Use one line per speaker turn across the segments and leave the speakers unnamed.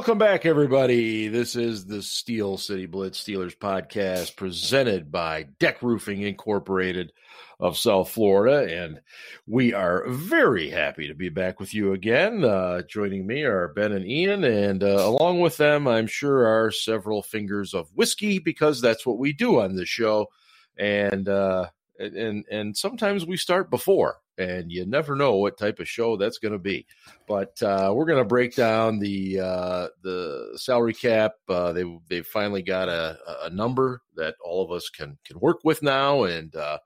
Welcome back, everybody. This is the Steel City Blitz Steelers podcast presented by Deck Roofing Incorporated of South Florida. And we are very happy to be back with you again. Uh, joining me are Ben and Ian, and uh, along with them, I'm sure are several fingers of whiskey because that's what we do on this show. And, uh, and and sometimes we start before and you never know what type of show that's going to be. But uh, we're going to break down the uh, the salary cap. Uh, they they finally got a, a number that all of us can can work with now, and uh,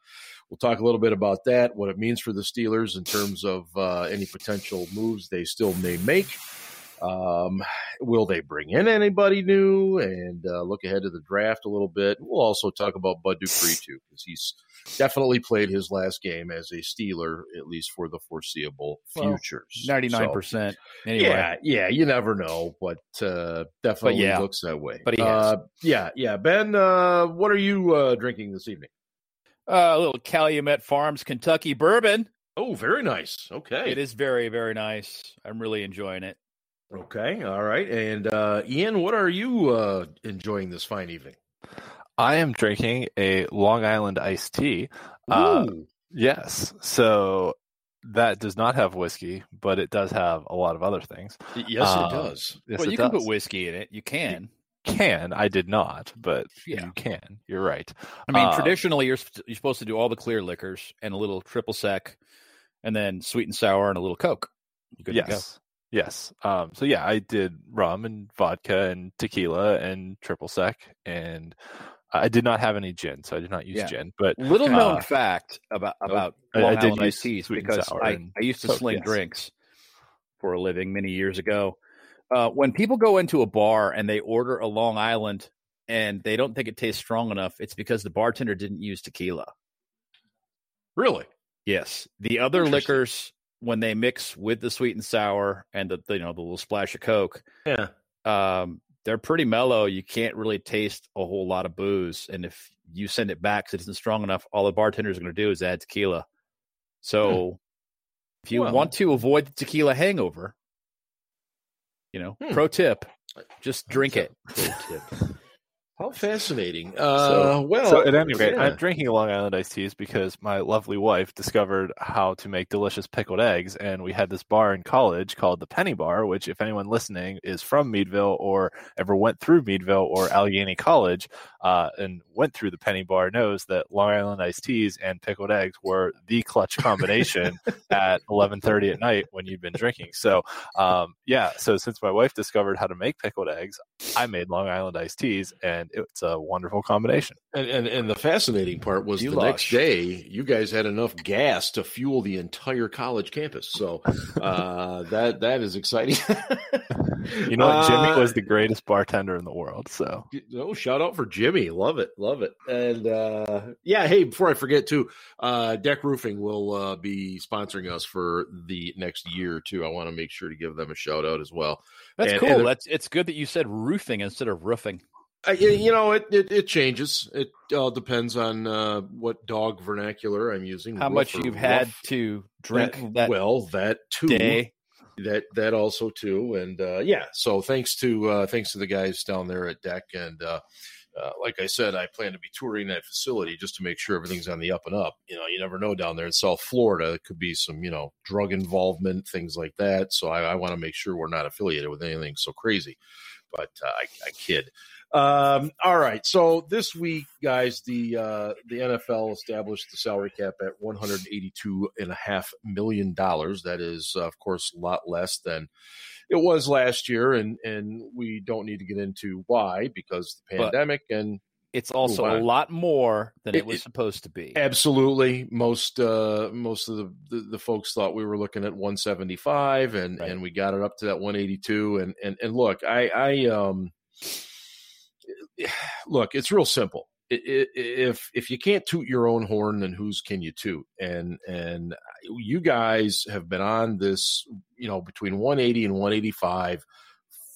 we'll talk a little bit about that, what it means for the Steelers in terms of uh, any potential moves they still may make. Um, will they bring in anybody new and uh, look ahead to the draft a little bit? We'll also talk about Bud Dupree too, because he's definitely played his last game as a Steeler, at least for the foreseeable future.
Ninety nine percent.
Yeah, yeah, you never know, but uh, definitely
But yeah.
looks that way.
But he
uh, yeah, yeah. Ben, uh, what are you uh, drinking this evening?
Uh, a little Calumet Farms Kentucky bourbon.
Oh, very nice. Okay,
It is very, very nice. I'm really enjoying it.
Okay, all right. And uh, Ian, what are you uh, enjoying this fine evening?
I am drinking a Long Island iced tea. Uh,
Ooh.
yes. So that does not have whiskey, but it does have a lot of other things.
yes,
um,
it does.
Yes,
well,
it
you can
does.
put whiskey in it. You can.
Can I did not, but
Yeah.
you can. You're right.
I mean,
Um,
traditionally, you're you're supposed to do all the clear liquors and a little triple sec, and then sweet and sour and a little Coke. You're good to go.
yes. Yes. Um, so yeah, I did rum and vodka and tequila and triple sec, and I did not have any gin, so I did not use
Yeah.
gin. But
Little known
Uh,
fact about
nope.
about
I- I
Long
did
Island iced teas because I,
and
I used to
Coke,
sling
yes.
drinks for a living many years ago. Uh, when people go into a bar and they order a Long Island and they don't think it tastes strong enough, it's because the bartender didn't use tequila.
Really?
Yes, the other liquors when they mix with the sweet and sour and the, the you know the little splash of Coke,
Yeah.
um, they're pretty mellow. You can't really taste a whole lot of booze, and if you send it back because it isn't strong enough, all the bartenders are going to do is add tequila. So, if you
Well-
want to avoid the tequila hangover, you know,
Hmm.
pro tip: just drink it.
How fascinating. Uh, well,
so at any rate,
yeah.
I'm drinking Long Island iced teas because my lovely wife discovered how to make delicious pickled eggs, and we had this bar in college called the Penny Bar, which, if anyone listening is from Meadville or ever went through Meadville or Allegheny College uh, and went through the Penny Bar, knows that Long Island iced teas and pickled eggs were the clutch combination at 11:30 at night when you'd been drinking. So, um, yeah. So since my wife discovered how to make pickled eggs, I made Long Island iced teas, and it's a wonderful combination.
And, and and the fascinating part was
You
the
lost.
next day, you guys had enough gas to fuel the entire college campus. So uh, that that is exciting.
You know, what? Jimmy
Uh,
was the greatest bartender in the world. So
Oh, shout out for Jimmy. Love it. Love it. And uh yeah, hey, before I forget too, uh Deck Roofing will uh be sponsoring us for the next year too. I want to make sure to give them a shout out as well.
That's
And-
cool.
and
That's it's good that you said roofing instead of roofing.
I, you know, it, it it changes. It all depends on uh what dog vernacular I'm using.
How much you've had to drink
That-
that,
well, that too.
day.
that that also too and uh yeah so thanks to uh thanks to the guys down there at deck and uh uh, like I said, I plan to be touring that facility just to make sure everything's on the up and up. You know, you never know down there in South Florida. It could be some, you know, drug involvement, things like that. So I, I want to make sure we're not affiliated with anything so crazy. But uh, I, I kid. Um, all right. So this week, guys, the uh, the NFL established the salary cap at one hundred eighty two and a half million dollars. That is, uh, of course, a lot less than it was last year, and and we don't need to get into why because the
But-
pandemic and
It's also a lot more than it,
It-
was
it-
supposed to be.
Absolutely. Most uh most of the, the, the folks thought we were looking at 175 and
Right.
and we got it up to that 182 and and and look, I I um look, it's real simple. If if you can't toot your own horn, then whose can you toot? And and you guys have been on this, you know, between 180 and 185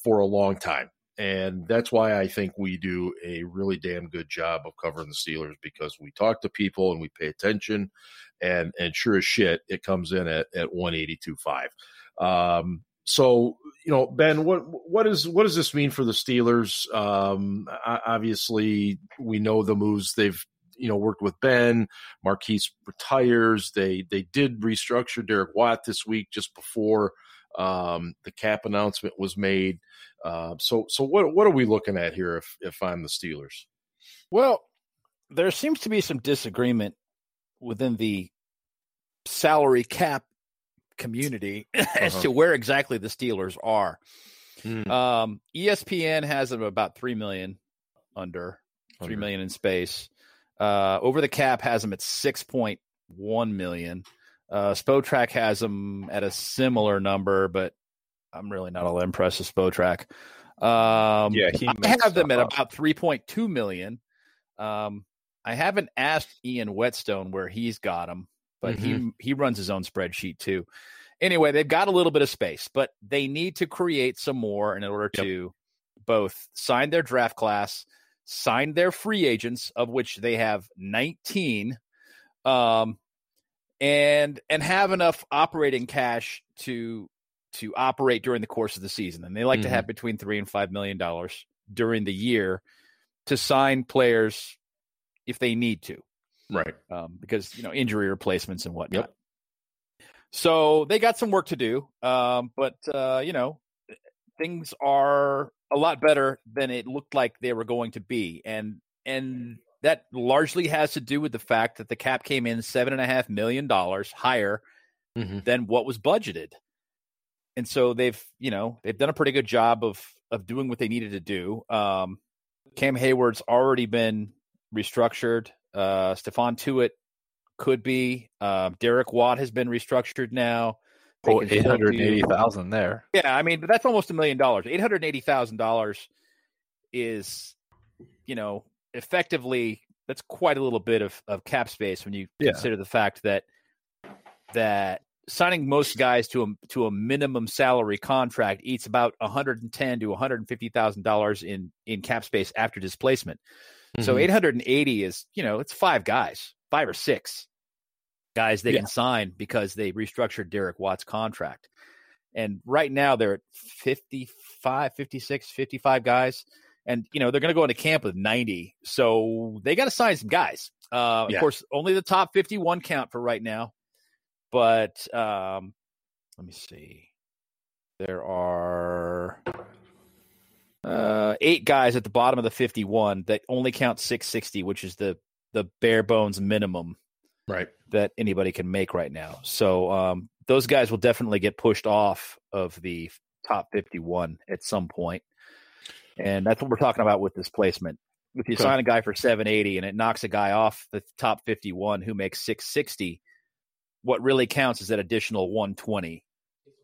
for a long time. And that's why I think we do a really damn good job of covering the Steelers because we talk to people and we pay attention. And and sure as shit, it comes in at, at 182.5. Um, so you know, Ben, what what is what does this mean for the Steelers? Um, obviously, we know the moves they've you know worked with Ben. Maurkice retires. They they did restructure Derek Watt this week just before um, the cap announcement was made. Uh, so so what what are we looking at here if if I'm the Steelers?
Well, there seems to be some disagreement within the salary cap community as uh-huh. to where exactly the Steelers are. Mm. Um, ESPN has them about three million under, three million in space. Uh, over the cap has them at six point one million. Uh, Spotrac has them at a similar number, but I'm really not all impressed with Spotrac. Um, yeah, I have them at up. about 3.2 million. Um, I haven't asked Ian Whetstone where he's got them, but mm-hmm. he he runs his own spreadsheet too. Anyway, they've got a little bit of space, but they need to create some more in order yep. to both sign their draft class, sign their free agents, of which they have 19, um, and and have enough operating cash to to operate during the course of the season. And they like mm-hmm. to have mm-hmm. between three and five million dollars during the year to sign players if they need to.
Right.
Um, because, you know, injury replacements and whatnot. Yep. So they got some work to do. Um, but, uh, you know, things are a lot better than it looked like they were going to be. And, and that largely has to do with the fact that the cap came in seven and a half million dollars higher mm-hmm. than what was budgeted and so they've you know they've done a pretty good job of of doing what they needed to do. Um, Cam Heyward's already been restructured. Uh, Stephon Tuitt could be. Uh, Derek Watt has been restructured now.
Oh, eight hundred eighty thousand there.
Yeah, I mean, but that's almost a million dollars. Eight hundred eighty thousand dollars is, you know, effectively that's quite a little bit of, of cap space when you yeah. consider the fact that that signing most guys to a to a minimum salary contract eats about 110 to 150 thousand dollars in in cap space after displacement. Mm-hmm. So 880 is you know it's five guys, five or six guys they yeah. can sign because they restructured Derek Watt's contract. And right now they're at 55, 56, 55 guys. And, you know, they're going to go into camp with 90. So they got to sign some guys. Uh, yeah. Of course, only the top 51 count for right now. But um, let me see. There are uh, eight guys at the bottom of the 51 that only count 660, which is the the bare bones minimum
right
that anybody can make right now. So um, those guys will definitely get pushed off of the top 51 at some. And that's what we're talking about with displacement. If you okay. sign a guy for 780 and it knocks a guy off the top 51 who makes 660, what really counts is that additional 120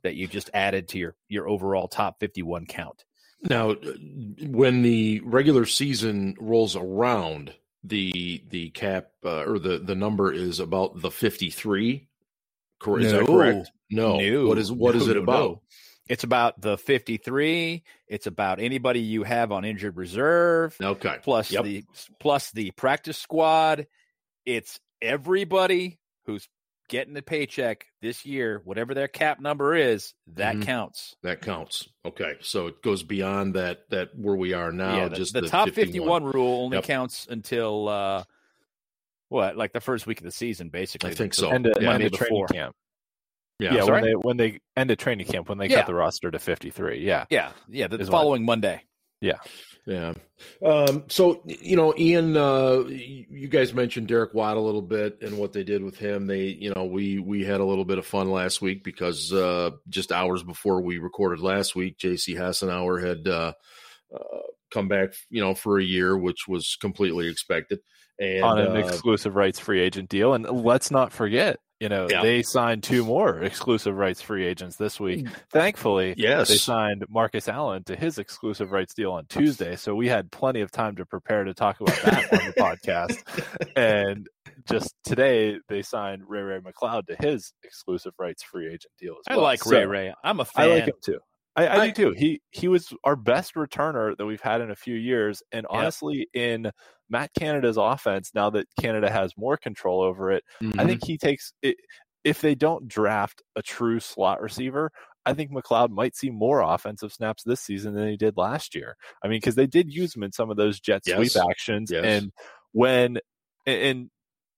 that you just added to your your overall top 51 count.
Now, when the regular season rolls around, the the cap uh, or the the number is about the 53. Is no. that correct? No. no. What is what no, is it about?
It's about the 53. It's about anybody you have on injured reserve.
Okay.
Plus yep. the plus the practice squad. It's everybody who's getting the paycheck this year, whatever their cap number is, that mm-hmm. counts.
That counts. Okay, so it goes beyond that that where we are now. Yeah,
the,
just
the, the top 51. 51 rule only yep. counts until uh what, like the first week of the season, basically.
I think so.
And uh, yeah, training camp. Yeah, yeah when they when they end a training camp when they yeah. cut the roster to 53. Yeah.
Yeah. Yeah, the following Monday.
Yeah.
Yeah. Um, so, you know, Ian, uh, you guys mentioned Derek Watt a little bit and what they did with him. They, you know, we, we had a little bit of fun last week because uh, just hours before we recorded last week, JC Hassenauer had uh, uh, come back, you know, for a year, which was completely expected. And,
on an uh, exclusive rights free agent deal. And let's not forget, you know, yeah. they signed two more exclusive rights free agents this week. Mm. Thankfully,
yes.
they signed Marcus Allen to his exclusive rights deal on Tuesday. So we had plenty of time to prepare to talk about that on the podcast. And just today, they signed Ray Ray McCloud to his exclusive rights free agent deal as
well. I like so, Ray Ray. I'm a fan.
I like him too. I, I, I, do too. He he was our best returner that we've had in a few years, and honestly, yeah. in Matt Canada's offense, now that Canada has more control over it, mm-hmm. I think he takes it. If they don't draft a true slot receiver, I think McCloud might see more offensive snaps this season than he did last year. I mean, because they did use him in some of those jet
Yes.
sweep actions,
Yes.
and when and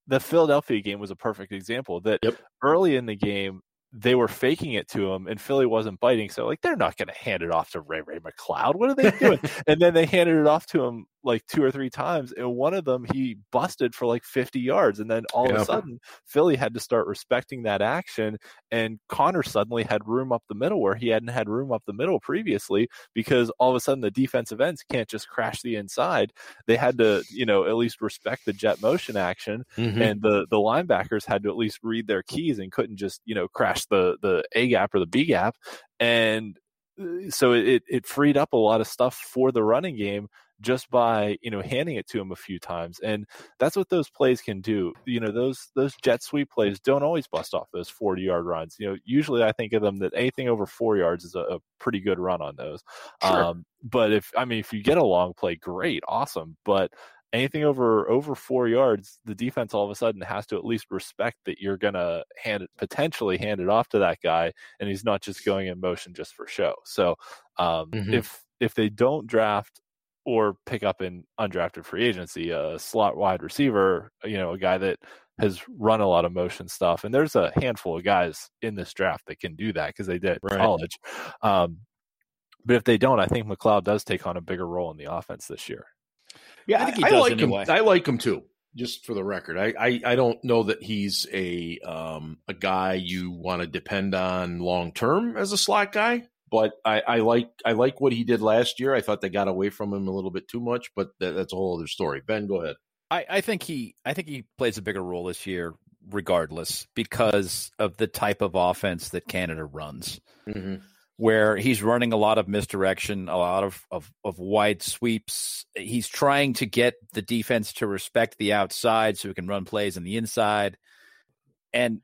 the Philadelphia game was a perfect example that
Yep.
early in the game they were faking it to him and Philly wasn't biting. So like they're not going to hand it off to Ray Ray McCloud. What are they doing? and then they handed it off to him like two or three times, and one of them he busted for like 50 yards, and then all of a sudden Philly had to start respecting that action, and Conner suddenly had room up the middle where he hadn't had room up the middle previously because all of a sudden the defensive ends can't just crash the inside. They had to, you know, at least respect the jet motion action,
Mhm.
and the the linebackers had to at least read their keys and couldn't just you know crash the the A gap or the B gap, and uh, so it it freed up a lot of stuff for the running game just by you know handing it to him a few times and that's what those plays can do you know those those jet sweep plays don't always bust off those 40 yard runs you know usually i think of them that anything over four yards is a, a pretty good run on those
Sure.
um but if i mean if you get a long play great awesome but anything over over four yards, the defense all of a sudden has to at least respect that you're gonna hand it potentially hand it off to that guy, and he's not just going in motion just for show. So um,
Mhm.
if if they don't draft or pick up in undrafted free agency a slot wide receiver, you know, a guy that has run a lot of motion stuff, and there's a handful of guys in this draft that can do that because they did
Right.
college. Um, but if they don't, I think McCloud does take on a bigger role in the offense this year.
Yeah,
I
I,
think he
I
does
like
anyway.
him. I like him too. Just for the record, I, I, I don't know that he's a um, a guy you want to depend on long term as a slot guy. But I, I like I like what he did last year. I thought they got away from him a little bit too much, but that, that's a whole other story. Ben, go ahead.
I, I think he I think he plays a bigger role this year, regardless, because of the type of offense that Canada runs,
Mm-hmm.
where he's running a lot of misdirection, a lot of, of, of wide sweeps. He's trying to get the defense to respect the outside so he can run plays on the inside. And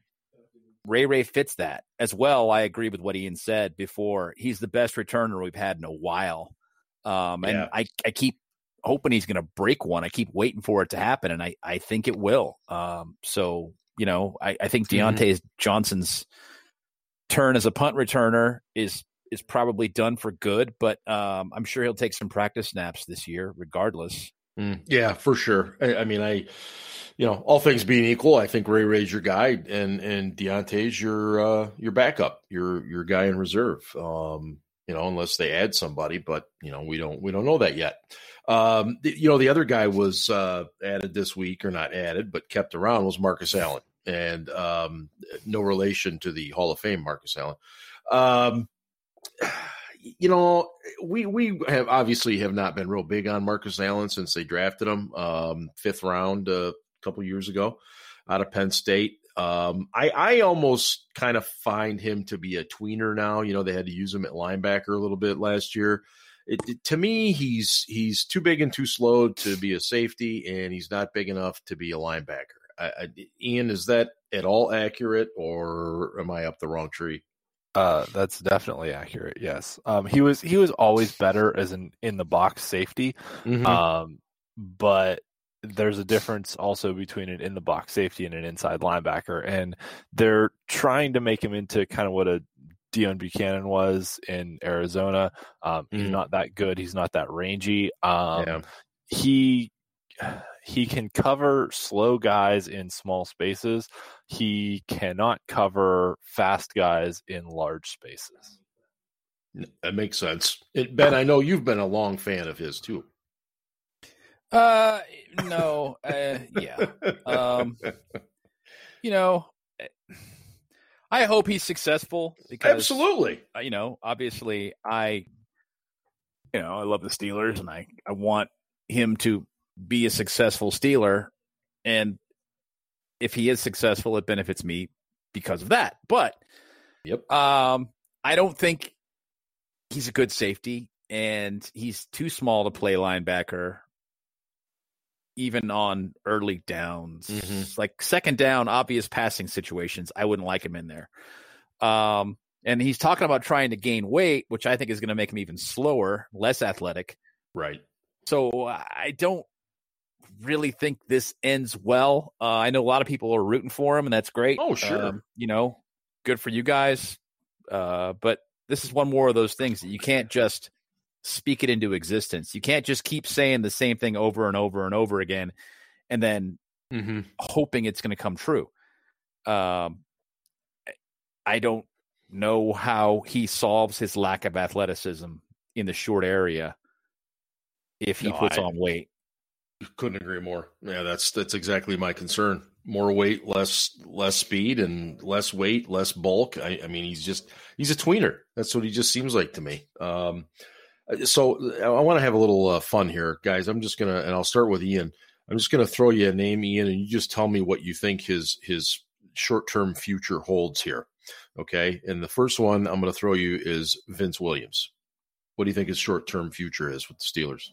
Ray Ray fits that as well. I agree with what Ian said before. He's the best returner we've had in a while. Um, and
Yeah.
I, I keep hoping he's going to break one. I keep waiting for it to happen, and I, I think it will. Um, so you know, I, I think
Mhm.
Johnson's turn as a punt returner is is probably done for good, but um, I'm sure he'll take some practice snaps this year, regardless.
Mm, yeah, for sure. I, I mean, I, you know, all things being equal, I think Ray Ray's your guy, and and Diontae's your uh, your backup, your your guy in reserve. Um, you know, unless they add somebody, but you know, we don't we don't know that yet. Um, the, you know, the other guy was uh, added this week, or not added, but kept around was Marcus Allen, and um, no relation to the Hall of Fame Marcus Allen. Um, you know, we we have obviously have not been real big on Marcus Allen since they drafted him um, fifth round uh, a couple years ago out of Penn State. Um, I I almost kind of find him to be a tweener now. You know, they had to use him at linebacker a little bit last year. It, it- to me, he's he's too big and too slow to be a safety, and he's not big enough to be a linebacker. I, I, Ian, is that at all accurate, or am I up the wrong tree?
Uh, that's definitely accurate. Yes. Um, he was he was always better as an in the box safety.
Mhm.
Um, but there's a difference also between an in the box safety and an inside linebacker, and they're trying to make him into kind of what a Deone Bucannon was in Arizona. Um, he's
Mm.
not that good. He's not that rangy. Um,
yeah.
he he can cover slow guys in small spaces. He cannot cover fast guys in large spaces.
That makes sense. It, ben, I know you've been a long fan of his too.
Uh, no, uh, yeah. Um, you know, eh, I hope he's successful because
Absolutely.
uh, you know, obviously I you know, I love the Steelers and I I want him to be a successful Steeler and if he is successful it benefits me because of that. But
Yep.
um I don't think he's a good safety and he's too small to play linebacker even on early downs.
Mhm.
Like second down, obvious passing situations, I wouldn't like him in there. Um, and he's talking about trying to gain weight, which I think is going to make him even slower, less athletic.
Right.
So I don't really think this ends well. Uh, I know a lot of people are rooting for him, and that's great.
Oh, sure.
Um, you know, good for you guys. Uh, but this is one more of those things that you can't just speak it into existence. You can't just keep saying the same thing over and over and over again and then
Mm-hmm.
hoping it's going to come true. Um, I don't know how he solves his lack of athleticism in the short area if he
No,
puts
I-
on weight.
Couldn't agree more. Yeah, that's that's exactly my concern. More weight, less less speed, and less weight, less bulk. I, I mean, he's just he's a tweener. That's what he just seems like to me. Um, so I want to have a little uh, fun here, guys. I'm just gonna, and I'll start with Ian. I'm just gonna throw you a name, Ian, and you just tell me what you think his his short term future holds here. Okay, and the first one I'm gonna throw you is Vince Williams. What do you think his short term future is with the Steelers?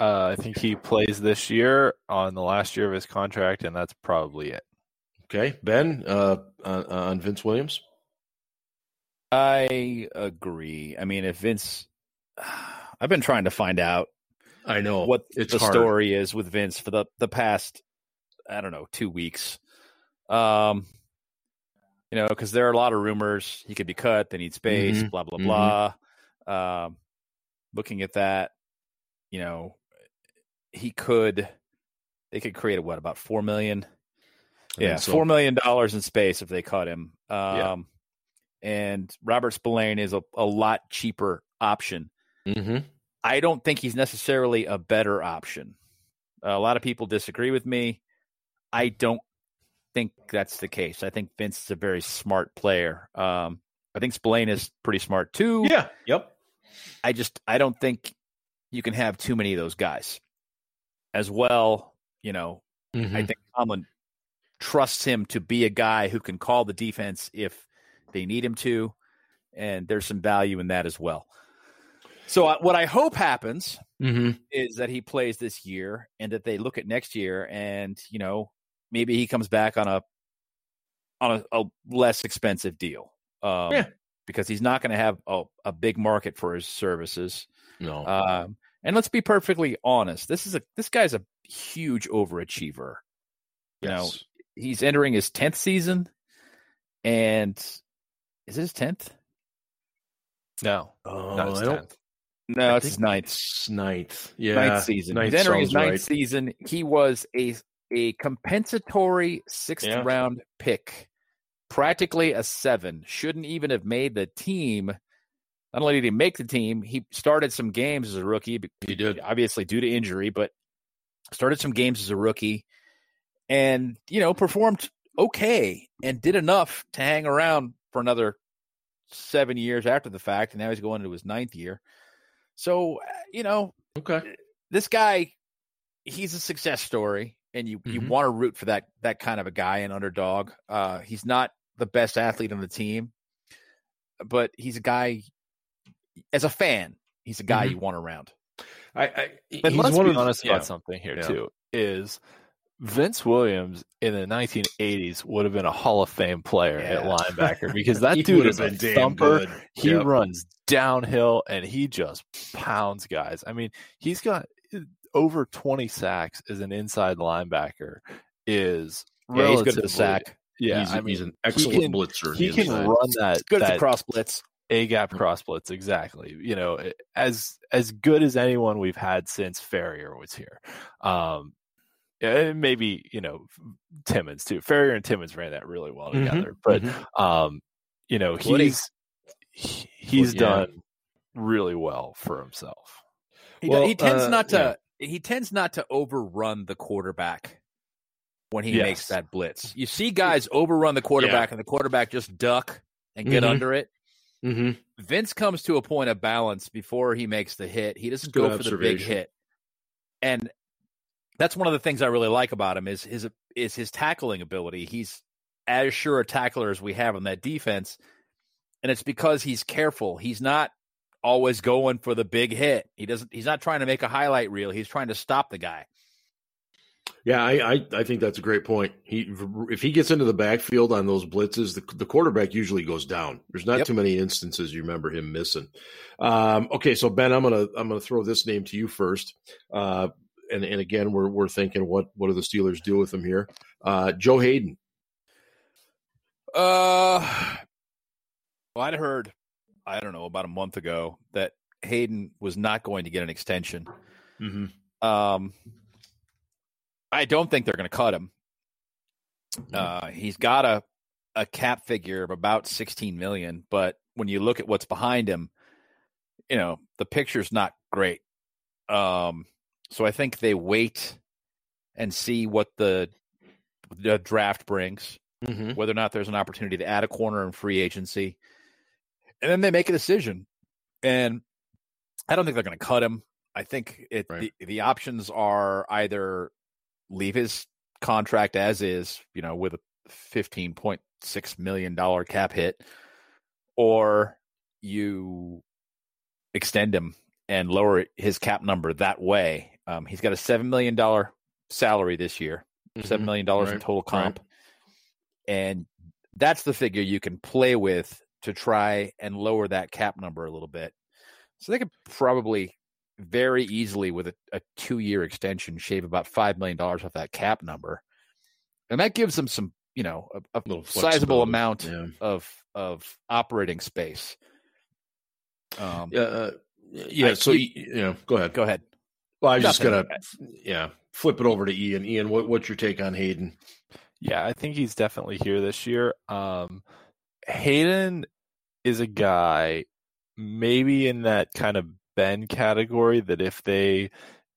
Uh, I think he plays this year on the last year of his contract, and that's probably it.
Okay, Ben, uh, on, on Vince Williams.
I agree. I mean, if Vince, I've been trying to find out
I know
what
it's
the
hard.
story is with Vince for the the past I don't know two weeks. Um, you know, because there are a lot of rumors he could be cut, they need space,
Mhm,
blah blah
mhm.
blah. Um, looking at that, you know, he could they could create a what about four million?
I
Yeah,
so.
four million dollars in space if they cut him. Um,
Yeah.
and Robert Spillane is a, a lot cheaper option.
Mhm.
I don't think he's necessarily a better option. a lot of people disagree with me. I don't think that's the case. I think Vince is a very smart player. Um, I think Spillane is pretty smart too.
Yeah. Yep.
I just I don't think you can have too many of those guys. As well, you know, I
Mhm.
think Tomlin trusts him to be a guy who can call the defense if they need him to, and there's some value in that as well. So uh, what I hope happens
Mhm.
is that he plays this year and that they look at next year and you know maybe he comes back on a on a, a less expensive deal um,
Yeah.
because he's not going to have a, a big market for his services
No.
um, and let's be perfectly honest this is a this guy's a huge overachiever you know he's entering his 10th season and is it his 10th
No,
Oh,
not his tenth.
no
I
it's his
think
ninth
ninth. Yeah.
ninth season.
ninth
He's entering his ninth
right.
season. He was a a compensatory sixth
Yeah.
round pick, practically a seven. Shouldn't even have made the team. Not only did he make the team, he started some games as a rookie,
He did.
obviously due to injury, but started some games as a rookie, and you know performed okay and did enough to hang around for another seven years after the fact, and now he's going into his ninth year. So uh, you know
Okay.
this guy he's a success story and you you
Mhm.
want to root for that that kind of a guy an underdog uh he's not the best athlete on the team but he's a guy as a fan he's a guy
Mhm.
you want around
I. I
And
he's
let's
one
be
of
honest
yeah.
about something here
Yeah.
too. Is Vince Williams in the 1980s would have been a Hall of Fame player at linebacker because that dude is a
damn
thumper.
good.
He
Yep.
runs downhill and he just pounds guys. I mean, he's got uh, over 20 sacks as an inside linebacker. Is
yeah, he's good at the sack
Yeah,
he's,
I mean,
he's an excellent
can-
blitzer.
he can
inside.
run that
good at
that
the cross blitz
a gap cross blitz exactly you know as as good as anyone we've had since Farrior was here um and maybe you know Timmons too Farrior and Timmons ran that really well
Mhm,
together but
mhm.
um you know he's he- he's
Yeah.
done really well for himself
he,
Well,
he tends
uh,
not to he tends not to overrun the quarterback when he
Yes.
makes that blitz you see guys overrun the quarterback and the quarterback just duck and get
Mhm.
under it
Mhm.
Vince comes to a point of balance before he makes the hit. He doesn't
Good
go for the big hit, and that's one of the things I really like about him is his is his tackling ability. He's as sure a tackler as we have on that defense, and it's because he's careful. He's not always going for the big hit. He doesn't. He's not trying to make a highlight reel. He's trying to stop the guy.
Yeah, I, I I think that's a great point. He if he gets into the backfield on those blitzes, the, the quarterback usually goes down. There's not
Yep.
too many instances you remember him missing. Um, okay, so Ben, I'm gonna I'm gonna throw this name to you first. Uh, and and again, we're we're thinking what what do the Steelers do with him here? Uh, Joe Haden.
Uh, well, I'd heard I don't know, about a month ago that Hayden was not going to get an extension.
Mm-hmm.
Um, I don't think they're going to cut him. Uh, he's got a a cap figure of about 16 million, but when you look at what's behind him, you know, the picture's not great. Um, so I think they wait and see what the the draft brings,
Mm-hmm.
whether or not there's an opportunity to add a corner in free agency, and then they make a decision. And I don't think they're going to cut him. I think it
Right.
the, the options are either leave his contract as is, you know, with a fifteen point six million dollar cap hit, or you extend him and lower his cap number that way. Um, he's got a seven million dollar salary this year, seven million dollars in
Right,
total
right.
comp, and that's the figure you can play with to try and lower that cap number a little bit. So they could probably very easily with a, a two year extension shave about five million dollars off that cap number, and that gives them some you know a, a
Little
sizable amount
Yeah.
of of operating space. Um,
Yeah. Uh, yeah.
I-
so,
you-
you know, go ahead.
Go ahead.
Well, I was just gonna, yeah, flip it over to Ian. Ian, what, what's your take on Haden?
Yeah, I think he's definitely here this year. Um, Haden is a guy maybe in that kind of Ben category that if they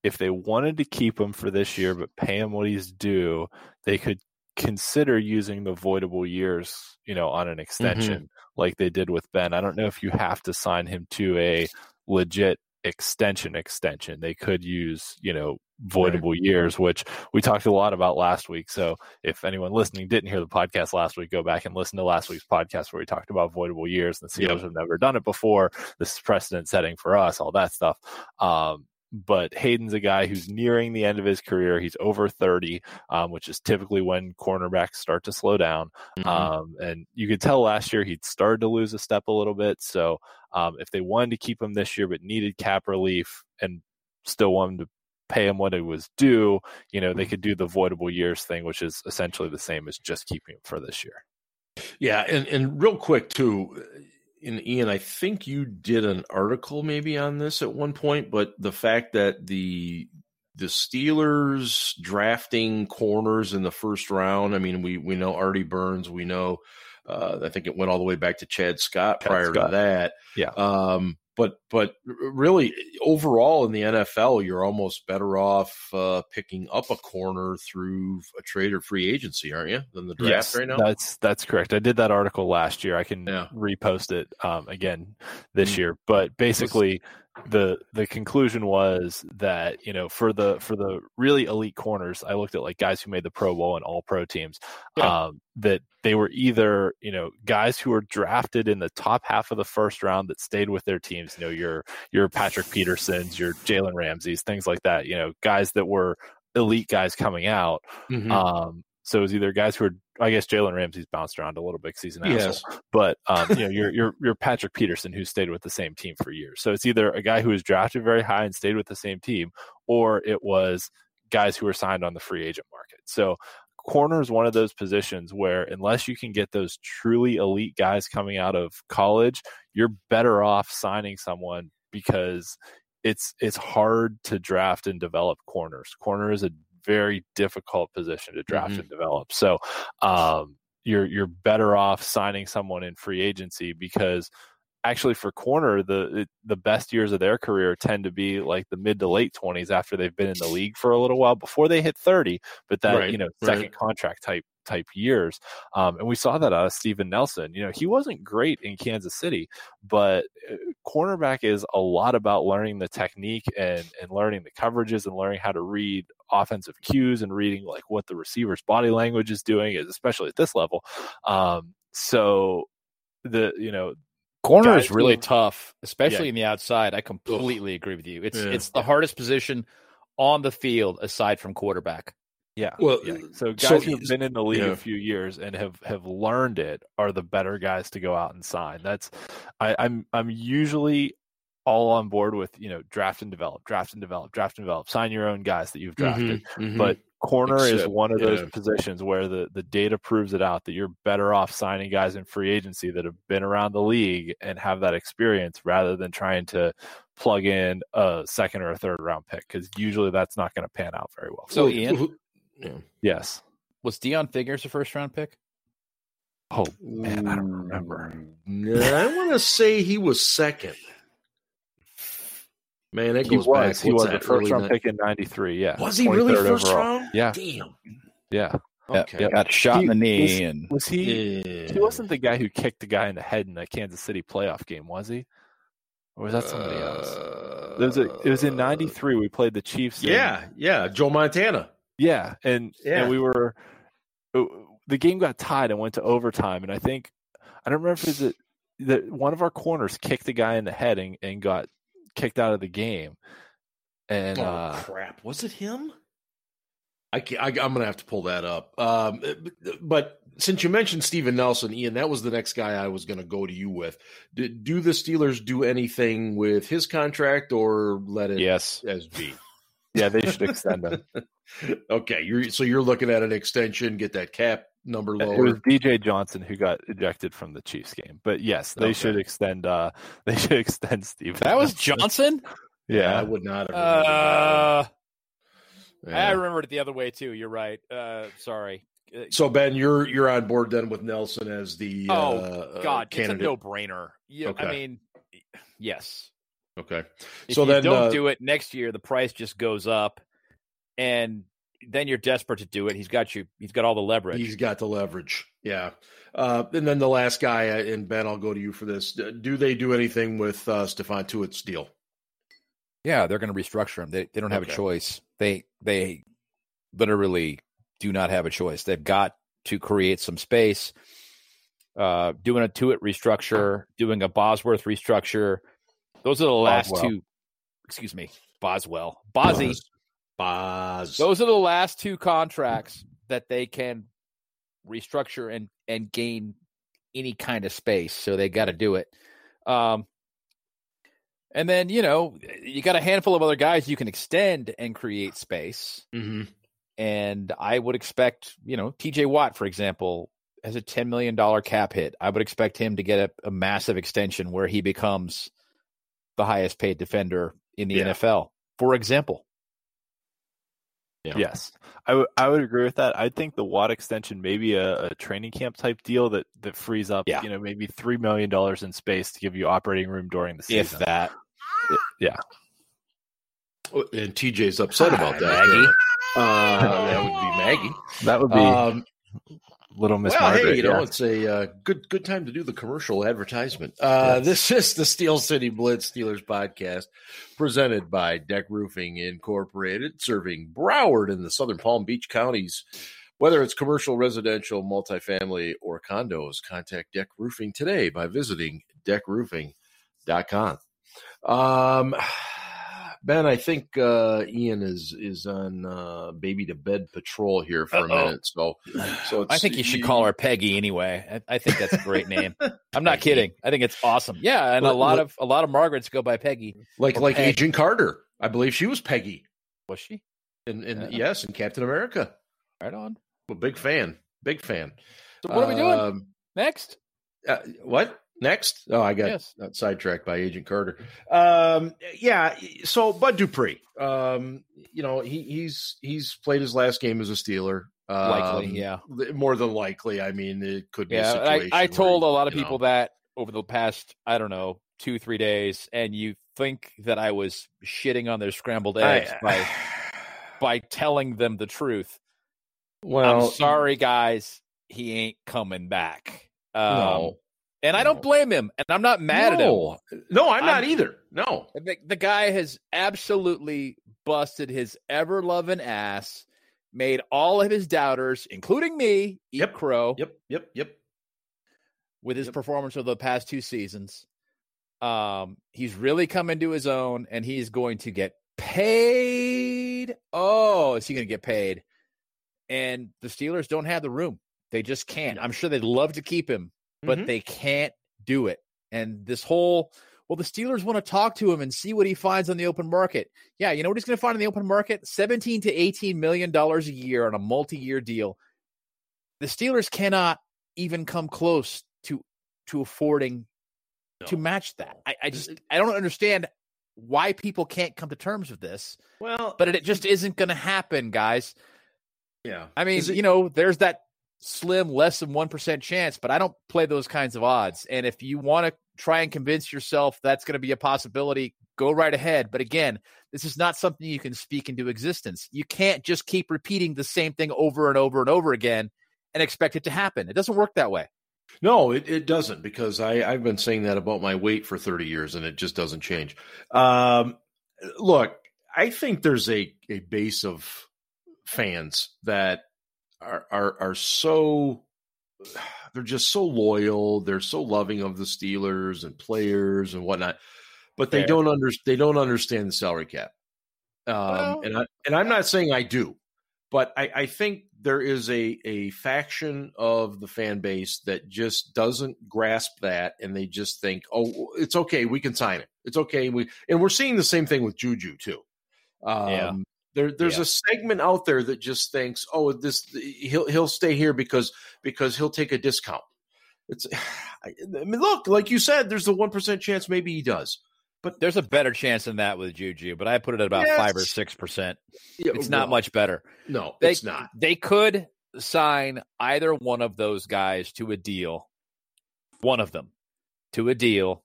if they wanted to keep him for this year but pay him what he's due, they could consider using the voidable years, you know, on an mm-hmm. extension like they did with Ben. I don't know if you have to sign him to a legit extension extension. They could use, you know, voidable years, which we talked a lot about last week. So if anyone listening didn't hear the podcast last week, go back and listen to last week's podcast where we talked about voidable years. And the Steelers
Yep.
have never done it before. This is precedent setting for us, all that stuff. Um, but Haden's a guy who's nearing the end of his career. He's over 30, um, which is typically when cornerbacks start to slow down.
Mm-hmm.
Um, and you could tell last year he'd started to lose a step a little bit. So um, if they wanted to keep him this year but needed cap relief and still wanted to pay him what it was due, you know, they could do the voidable years thing, which is essentially the same as just keeping him for this year.
Yeah, and and real quick too, and Ian, I think you did an article maybe on this at one point, but the fact that the the Steelers drafting corners in the first round, I mean, we we know Artie Burns, we know uh, I think it went all the way back to Chad Scott
Chad
prior
Scott.
to that.
Yeah.
Um, but but really overall in the NFL, you're almost better off uh, picking up a corner through a trade or free agency, aren't you, than the draft
Yes,
right now?
That's that's correct. I did that article last year. I can
Yeah.
repost it um, again this
Mm.
year. But basically, the the conclusion was that you know for the for the really elite corners, I looked at like guys who made the Pro Bowl and All Pro teams.
Yeah.
Um, that they were either you know guys who were drafted in the top half of the first round that stayed with their teams. You know your your Patrick Petersons, your Jalen Ramseys, things like that. You know guys that were elite guys coming out.
Mhm.
Um, so it was either guys who are, I guess Jalen Ramsey's bounced around a little bit because he's an
Yes.
asshole. But um, you know, you're you're you're Patrick Peterson who stayed with the same team for years. So it's either a guy who was drafted very high and stayed with the same team, or it was guys who were signed on the free agent market. So corner is one of those positions where unless you can get those truly elite guys coming out of college, you're better off signing someone because it's it's hard to draft and develop corners. Corner is a very difficult position to draft
Mhm.
and develop. So um, you're you're better off signing someone in free agency because actually for corner the the best years of their career tend to be like the mid to late 20s after they've been in the league for a little while before they hit 30 but that
Right,
you know
right.
second contract type type years. Um, and we saw that out of Steven Nelson. You know he wasn't great in Kansas City but uh, cornerback is a lot about learning the technique and and learning the coverages and learning how to read offensive cues and reading like what the receiver's body language is doing especially at this level. Um, so the you know
Corner is really tough, especially
Yeah.
in the outside. I completely agree with you. It's
Yeah.
it's the hardest position on the field aside from quarterback.
Yeah.
Well,
yeah.
uh,
So
so
guys who've been in the league
yeah.
a few years and have have learned it are the better guys to go out and sign. That's I, I'm I'm usually all on board with you know draft and develop, draft and develop, draft and develop. Sign your own guys that you've drafted.
Mhm, mhm.
But corner is one of those
yeah.
positions where the the data proves it out that you're better off signing guys in free agency that have been around the league and have that experience rather than trying to plug in a second or a third round pick because usually that's not going to pan out very well.
So, Ian?
who- yeah.
yes.
Was Deon Figures a first round pick?
Oh man, I don't remember.
No, I want to say he was second. Man, that
He
goes
was.
back.
he
what's
was
that,
a first
early
round pick in '93. Yeah.
Was he really
23rd
first
overall.
round?
Yeah.
Damn.
Yeah.
Okay.
Yep, Got shot in the
He-
knee and
Was he?
Yeah.
He wasn't the guy who kicked the guy in the head in the Kansas City playoff game, was he? Or was that somebody else?
Uh,
There was a, it was in '93. We played the Chiefs. in-
Yeah, yeah, Joe Montana.
yeah, and
Yeah.
and we were. uh, The game got tied and went to overtime, and I think I don't remember if it was it that one of our corners kicked the guy in the head and, and got kicked out of the game. And
oh
uh,
crap! Was it him? I, can't, I I'm gonna have to pull that up. Um, but since you mentioned Steven Nelson, Ian, that was the next guy I was gonna go to you with. Do, do the Steelers do anything with his contract or let it
yes.
as be?
yeah, they should extend him.
okay, you're so you're looking at an extension, get that cap number lower.
It was. DJ Johnson who got ejected from the Chiefs game, but yes, they
Okay.
should extend. uh They should extend Steve.
That was Johnson?
Yeah, I
would not have. remembered
Uh,
that one.
I remembered it the other way too. You're right. Uh, sorry. Uh,
So Ben, you're you're on board then with Nelson as the
Oh,
uh,
God,
candidate.
it's a no-brainer. You, I mean, yes.
okay,
If
so
you
then
don't
uh,
do it next year, the price just goes up, and then you're desperate to do it. He's got you. He's got all the leverage.
He's got the leverage. Yeah. Uh, and then the last guy, uh, and Ben, I'll go to you for this. Do they do anything with uh, Stephon Tuitt's deal?
Yeah, they're going to restructure him. They they don't have
Okay.
a choice. They they literally do not have a choice. They've got to create some space. Uh, doing a Tuitt restructure, doing a Bosworth restructure. Those are the last
Boswell.
two. Excuse me, Boswell, Bozzy. Those are the last two contracts that they can restructure and and gain any kind of space. So they got to do it. Um, and then you know you got a handful of other guys you can extend and create space.
hmm
And I would expect you know T.J. Watt, for example, has a ten million dollar cap hit. I would expect him to get a, a massive extension where he becomes the highest paid defender in the
Yeah.
NFL, for example.
Yeah.
Yes, I would I would agree with that. I think the Watt extension maybe a, a training camp type deal that that frees up,
Yeah.
you know, maybe three million dollars in space to give you operating room during the season.
If that.
yeah,
And TJ's upset
Hi,
about that.
Maggie.
Uh, that would be Maggie.
that would be
Um,
little Miss
well,
Margaret.
hey, you know, it's a uh, good good time to do the commercial advertisement. Uh, This is the Steel City Blitz Steelers podcast, presented by Deck Roofing Incorporated, serving Broward and the Southern Palm Beach counties. Whether it's commercial, residential, multifamily, or condos, contact Deck Roofing today by visiting deckroofing.com. Um, Ben, I think uh, Ian is is on uh, baby to bed patrol here for
Uh-oh.
a minute. So, so it's,
I think you should call her Peggy anyway. I, I think that's a great name. I'm not kidding. I think it's awesome. Yeah, and a lot of a lot of Margarets go by Peggy.
like like
Peg.
Agent Carter. I believe she was Peggy,
Was she?
and and
Yeah.
yes, in Captain America.
Right on.
A big fan, big fan.
So what are we doing
Um,
next?
uh, what next? Oh, I got
Yes.
sidetracked by Agent Carter. Um, yeah. So Bud Dupree, um, you know, he, he's he's played his last game as a Steeler. Um,
Likely, yeah.
More than likely. I mean, it could be. a
Yeah,
situation
I, I told a lot of people
know,
that over the past I don't know two three days, and you think that I was shitting on their scrambled eggs
I-
by by telling them the truth.
well,
I'm sorry, guys. He ain't coming back. Um,
No,
and I don't blame him, and I'm not mad at him.
no, no, I'm not
I'm-
either. No,
The, the guy has absolutely busted his ever loving ass, made all of his doubters, including me, eat
Yep.
crow
yep, yep, yep.
with his
Yep.
performance of the past two seasons. Um, he's really come into his own, and he's going to get paid. Oh, is he going to get paid? And the Steelers don't have the room; they just can't. I'm sure they'd love to keep him, but
Mhm.
they can't do it. And this whole well, the Steelers want to talk to him and see what he finds on the open market. Yeah, you know what he's going to find in the open market? 17 to 18 million dollars a year on a multi-year deal. The Steelers cannot even come close to to affording no. to match that. I, I just I don't understand why people can't come to terms with this.
Well,
but it just isn't going to happen, guys.
Yeah.
I mean, it, you know, there's that slim, less than 1% chance, but I don't play those kinds of odds. And if you want to try and convince yourself that's going to be a possibility, go right ahead. But again, this is not something you can speak into existence. You can't just keep repeating the same thing over and over and over again and expect it to happen. It doesn't work that way.
No, it, it doesn't because I, I've been saying that about my weight for 30 years and it just doesn't change. Um, look, I think there's a, a base of fans that are, are, are so they're just so loyal. They're so loving of the Steelers and players and whatnot, but they Fair. don't under, they don't understand the salary cap. Um, well, and I, and I'm not saying I do, but I, I think there is a a faction of the fan base that just doesn't grasp that, and they just think, "Oh, it's okay, we can sign it. It's okay." We and we're seeing the same thing with Juju too. Um, yeah. There, there's yeah. a segment out there that just thinks, "Oh, this he'll he'll stay here because because he'll take a discount." It's, I mean, look, like you said, there's the one percent chance maybe he does.
But there's a better chance than that with Juju, but I put it at about yes. five or six percent. Yeah, it's not much better.
No,
they,
it's not.
They could sign either one of those guys to a deal, one of them to a deal,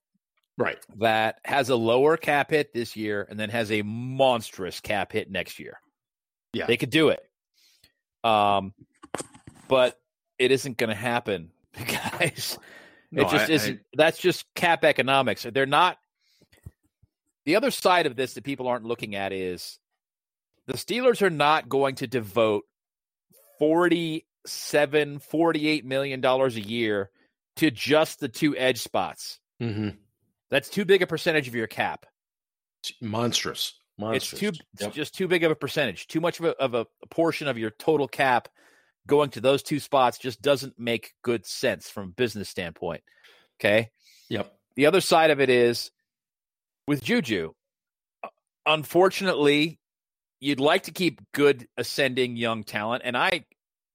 right?
That has a lower cap hit this year and then has a monstrous cap hit next year.
Yeah,
they could do it. Um, but it isn't going to happen, guys. No, it just I, isn't. I, that's just cap economics. They're not the other side of this that people aren't looking at is the Steelers are not going to devote 47 48 million dollars a year to just the two edge spots.
Mm-hmm.
That's too big a percentage of your cap.
Monstrous. Monstrous.
It's too yep. it's just too big of a percentage. Too much of a, of a portion of your total cap going to those two spots just doesn't make good sense from a business standpoint. Okay.
Yep.
The other side of it is with Juju. Unfortunately, you'd like to keep good ascending young talent, and I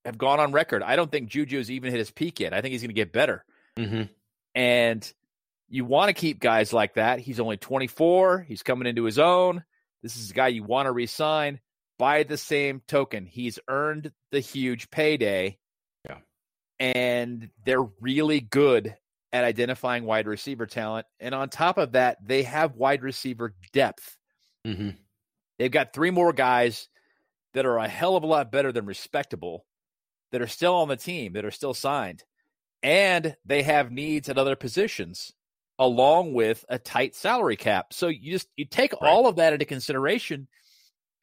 have gone on record. I don't think Juju has even hit his peak yet. I think he's going to get better.
Mm-hmm.
And you want to keep guys like that. He's only 24. He's coming into his own. This is a guy you want to resign. By the same token, he's earned the huge payday.
Yeah.
And they're really good at identifying wide receiver talent. And on top of that, they have wide receiver depth.
Mm-hmm.
They've got three more guys that are a hell of a lot better than respectable that are still on the team, that are still signed. And they have needs at other positions along with a tight salary cap. So you just you take right. all of that into consideration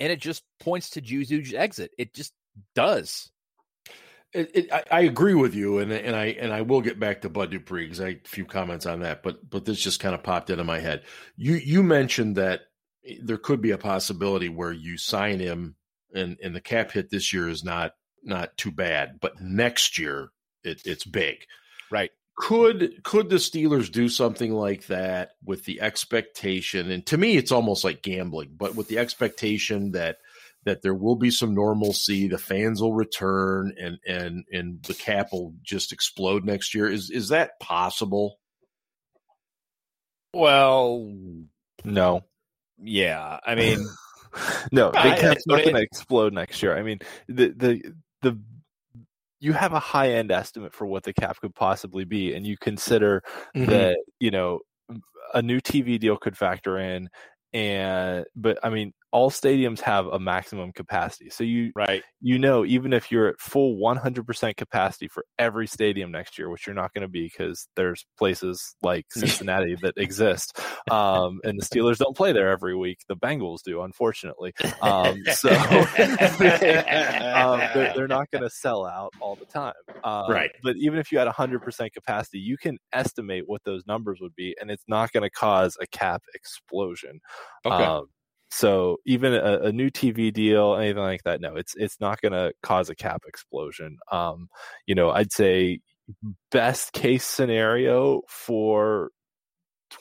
and it just points to Juju's exit. It just does.
It, it, I, I, agree with you, and and I and I will get back to Bud Dupree because I a few comments on that, but but this just kind of popped into my head. You you mentioned that eh, there could be a possibility where you sign him, and and the cap hit this year is not not too bad, but next year it, it's big,
right?
Could could the Steelers do something like that with the expectation? And to me, it's almost like gambling, but with the expectation that that there will be some normalcy, the fans will return, and and and the cap will just explode next year. Is is that possible?
Well,
no.
Yeah, I mean,
no, the cap's not going to explode next year. I mean, the the the you have a high end estimate for what the cap could possibly be, and you consider mm-hmm. that you know a new TV deal could factor in, and but I mean all stadiums have a maximum capacity. So you
right.
you know even if you're at full 100% capacity for every stadium next year, which you're not going to be because there's places like Cincinnati that exist, um, and the Steelers don't play there every week. The Bengals do, unfortunately. Um, so um, they're, they're, not going to sell out all the time. Um,
right.
But even if you had 100% capacity, you can estimate what those numbers would be, and it's not going to cause a cap explosion.
Okay.
So even a, a, new TV deal, anything like that, no, it's it's not going to cause a cap explosion. Um, you know, I'd say best case scenario for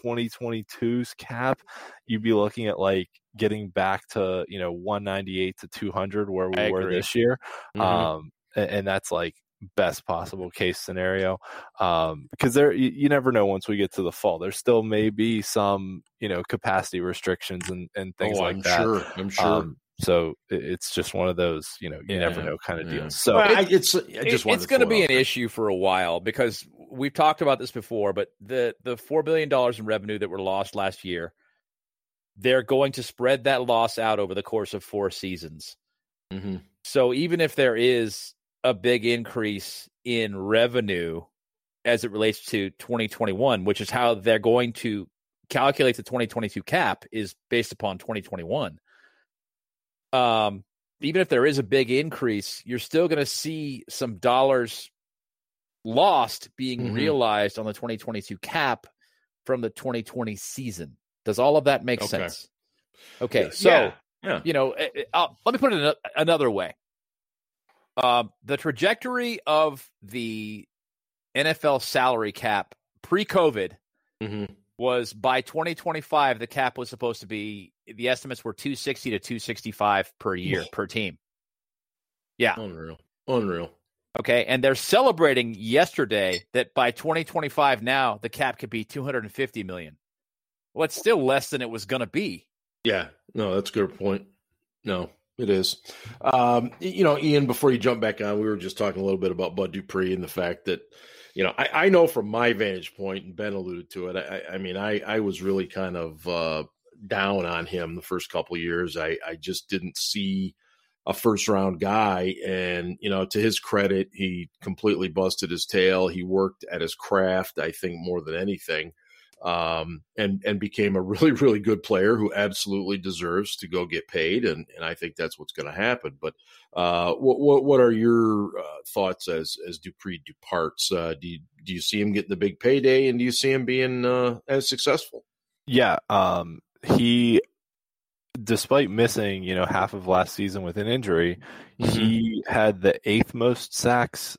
2022's cap, you'd be looking at like getting back to you know 198 to 200 where we
I
were
agree.
this year,
Mhm.
um, and, and that's like best possible case scenario um because there you, you never know once we get to the fall there still may be some you know capacity restrictions and and things
oh,
like
I'm
that
sure. I'm sure.
um, so it's just one of those you know you never know kind of
yeah.
deals so
Well, I, it's I
It-
just wanted
it's going to be an
there.
issue for a while because we've talked about this before. But the the four billion dollars in revenue that were lost last year, they're going to spread that loss out over the course of four seasons.
Mhm.
So even if there is a big increase in revenue as it relates to 2021, which is how they're going to calculate the 2022 cap is based upon 2021. Um, even if there is a big increase, you're still going to see some dollars lost being
Mhm.
realized on the 2022 cap from the 2020 season. Does all of that make
Okay.
sense? Okay, so
Yeah, yeah.
you know, eh, eh, uh, let me put it another way. Um, the trajectory of the NFL salary cap pre-COVID
Mhm.
was by 2025 the cap was supposed to be the estimates were 260 to 265 per year per team. Yeah.
Unreal. Unreal.
Okay, and they're celebrating yesterday that by 2025 now the cap could be 250 million. Well, it's still less than it was going to be.
Yeah, no, that's a good point. No, it is. Um, you know, Ian, before you jump back on, we were just talking a little bit about Bud Dupree and the fact that, you know, I, I know from my vantage point, and Ben alluded to it. I, I mean, I, I was really kind of uh, down on him the first couple of years. I, I just didn't see a first round guy. And, you know, to his credit, he completely busted his tail. He worked at his craft, I think, more than anything um, and and became a really really good player who absolutely deserves to go get paid, and and I think that's what's going to happen. But uh, what what what are your uh, thoughts as as Dupree departs? Uh, do you, do you see him getting the big payday, and do you see him being uh, as successful?
Yeah, um, he, despite missing, you know, half of last season with an injury, he had the eighth most sacks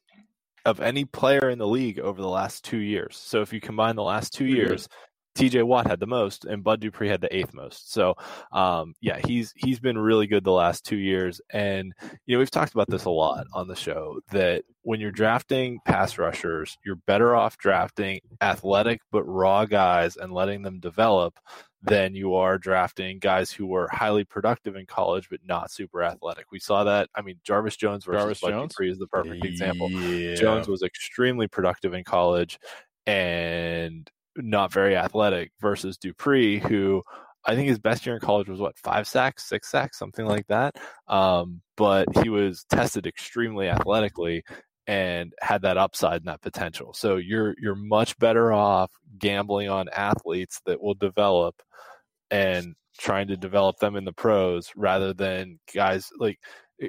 of any player in the league over the last two years. So if you combine the last two years, TJ Watt had the most, and Bud Dupree had the eighth most. So, um, yeah, he's he's been really good the last two years, and you know we've talked about this a lot on the show that when you're drafting pass rushers, you're better off drafting athletic but raw guys and letting them develop than you are drafting guys who were highly productive in college but not super athletic. We saw that. I mean, Jarvis Jones versus
Jarvis Jones?
Dupree is the perfect example.
Yeah.
Jones was extremely productive in college and not very athletic versus Dupree, who I think his best year in college was what five sacks, six sacks, something like that. Um, but he was tested extremely athletically and had that upside and that potential. So you're you're much better off gambling on athletes that will develop and trying to develop them in the pros rather than guys like eh,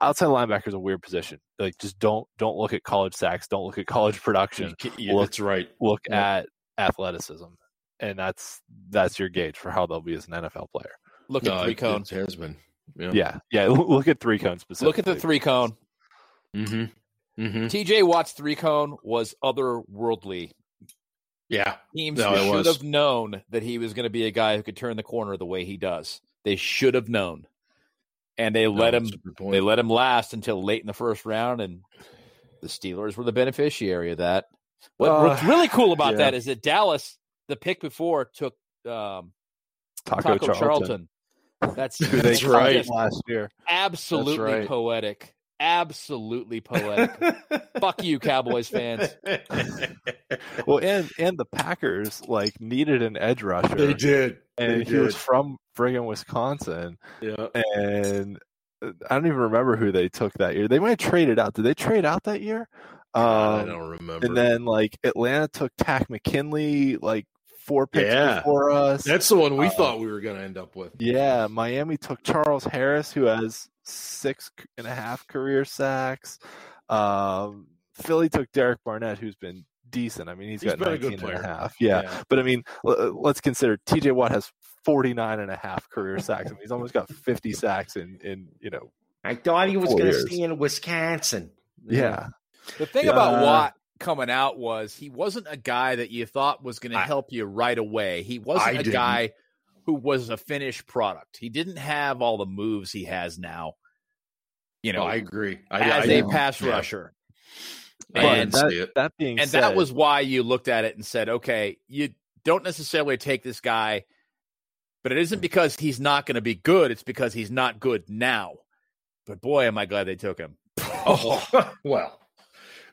outside linebacker is a weird position. Like just don't don't look at college sacks, don't look at college production.
Yeah,
Look-
that's right.
Look
Yeah.
at athleticism. And that's that's your gauge for how they'll be as an NFL player.
Look
No,
at three
it-
cones.
It. Yeah.
Yeah. Yeah. Look at three cones specifically.
Look at the three cone.
Mm-hmm. Mm-hmm.
TJ Watt's three cone was otherworldly.
Yeah.
Teams
No,
should
was.
have known that he was going to be a guy who could turn the corner the way he does. They should have known, and they let him.
that's a good point.
They let him last until late in the first round, and the Steelers were the beneficiary of that. What,
Uh,
what's really cool about
yeah.
that is that Dallas, the pick before, took um,
Taco,
Taco,
Charlton.
Charlton. That's,
That's right.
last year.
absolutely
right.
poetic. Absolutely poetic. Fuck you, Cowboys fans.
Well, and and the Packers like needed an edge rusher.
they did.
and
they
he was from friggin' Wisconsin.
Yeah.
And I don't even remember who they took that year. They might have traded out. Did they trade out that year?
I
Um,
don't remember.
and then like Atlanta took Takk McKinley like four picks
Yeah.
before us.
That's the one we
Uh,
thought we were going to end up with.
Yeah, Miami took Charles Harris, who has six and a half career sacks. Um, Philly took Derek Barnett, who's been decent. I mean, he's
He's
got
been a good
19 and a half. Yeah. But I mean, l- let's consider TJ Watt has 49 and a half career sacks. I mean, he's almost got 50 sacks in, in you know,
I thought he
was gonna years.
stay in Wisconsin.
yeah.
The thing
Yeah.
about Watt coming out was he wasn't a guy that you thought was going to help you right away. He wasn't I a didn't. guy who was a finished product. He didn't have all the moves he has now. You oh, know, oh,
I agree. I,
as I, a pass yeah. rusher.
And that, that, being
and
said,
that was why you looked at it and said, okay, you don't necessarily take this guy, but it isn't because he's not going to be good. It's because he's not good now. But boy, am I glad they took him.
oh, well.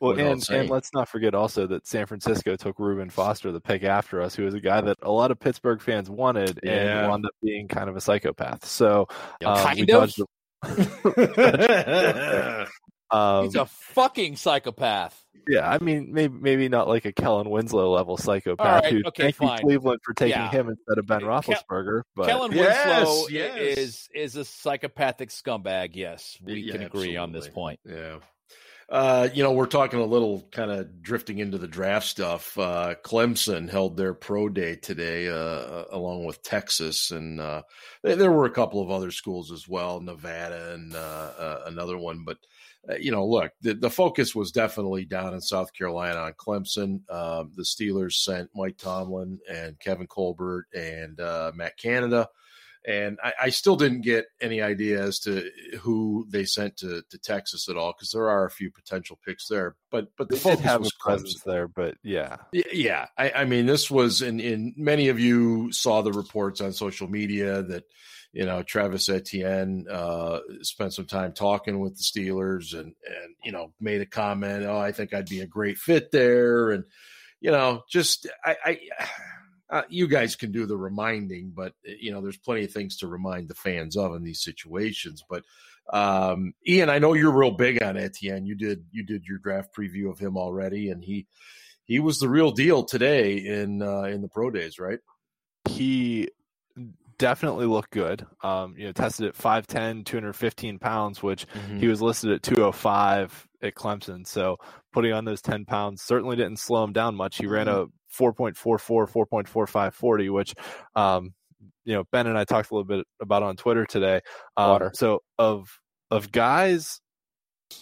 Well, and, and let's not forget also that San Francisco took Reuben Foster, the pick after us, who was a guy that a lot of Pittsburgh fans wanted yeah. and wound up being kind of a psychopath. So
um, kind of. The... um, He's a fucking psychopath.
Yeah, I mean, maybe maybe not like a Kellen Winslow level psychopath.
Right,
who
okay,
thank
fine.
you Cleveland for taking yeah. him instead of Ben Roethlisberger. But
Kellen yes, Winslow yes. is is a psychopathic scumbag. Yes, we yeah, can agree absolutely. on this point.
Yeah. Uh, you know, we're talking a little kind of drifting into the draft stuff. Uh, Clemson held their pro day today, uh, along with Texas, and uh, there were a couple of other schools as well, Nevada and uh, uh, another one. But you know, look, the, the, focus was definitely down in South Carolina on Clemson. Um, the Steelers sent Mike Tomlin and Kevin Colbert and Matt Canada and I, I, still didn't get any idea as to who they sent to, to Texas at all because there are a few potential picks there. But but
the they did have a presence there. But yeah,
yeah. I, I mean, this was in in many of you saw the reports on social media that you know Travis Etienne uh, spent some time talking with the Steelers and and you know made a comment. Oh, I think I'd be a great fit there, and you know just I. I uh, you guys can do the reminding, but eh, you know, there's plenty of things to remind the fans of in these situations. But um, Ian, I know you're real big on Etienne. You did you did your draft preview of him already, and he he was the real deal today in uh, in the pro days, right?
He definitely looked good. Um, you know, tested at 5'10, 215 pounds, which mm-hmm. he was listed at 205 at Clemson. So putting on those 10 pounds certainly didn't slow him down much. He ran mm-hmm. a 4.44, 4.45 40, which, um, you know, Ben and I talked a little bit about on Twitter today. Um, so of of guys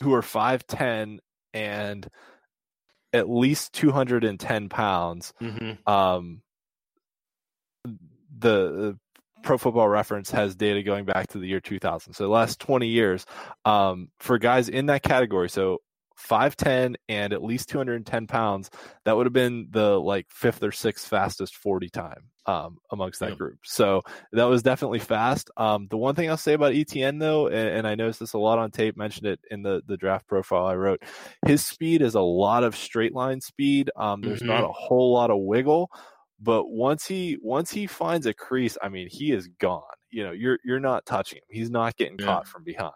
who are 5'10 and at least 210 pounds, mm-hmm. um, the, the Pro Football Reference has data going back to the year 2000. So the last 20 years, um, for guys in that category, so 5'10 and at least 210 pounds, that would have been the like fifth or sixth fastest 40 time um, amongst that group. So that was definitely fast. Um, the one thing I'll say about Etienne though, and, and, I noticed this a lot on tape, mentioned it in the, the draft profile I wrote, his speed is a lot of straight line speed. Um, there's mm-hmm. not a whole lot of wiggle, but once he once he finds a crease, I mean, he is gone. You know, you're you're not touching him. He's not getting yeah. caught from behind.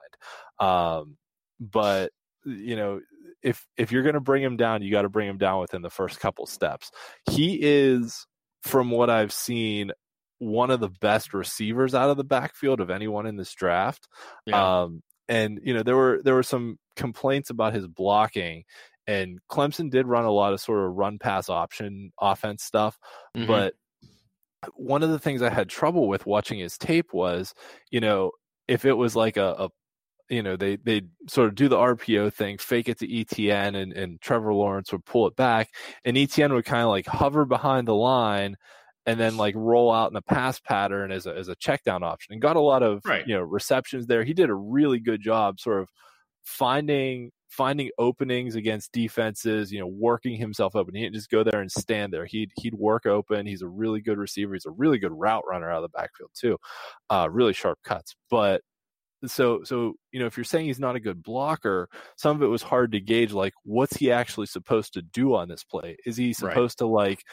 Um, but you know, if if you're going to bring him down, you got to bring him down within the first couple steps. He is, from what I've seen, one of the best receivers out of the backfield of anyone in this draft. Yeah. Um, and you know there were there were some complaints about his blocking, and Clemson did run a lot of sort of run pass option offense stuff, mm-hmm. but one of the things I had trouble with watching his tape was, you know, if it was like a, a you know they they sort of do the RPO thing, fake it to Etienne, and and Trevor Lawrence would pull it back, and Etienne would kind of like hover behind the line, and then like roll out in a pass pattern as a as a check down option, and got a lot of right. you know receptions there. He did a really good job, sort of finding finding openings against defenses, you know, working himself open. He didn't just go there and stand there. He'd he'd work open. He's a really good receiver. He's a really good route runner out of the backfield too. Uh, really sharp cuts. But so so you know if you're saying he's not a good blocker some of it was hard to gauge like what's he actually supposed to do on this play is he supposed right. to like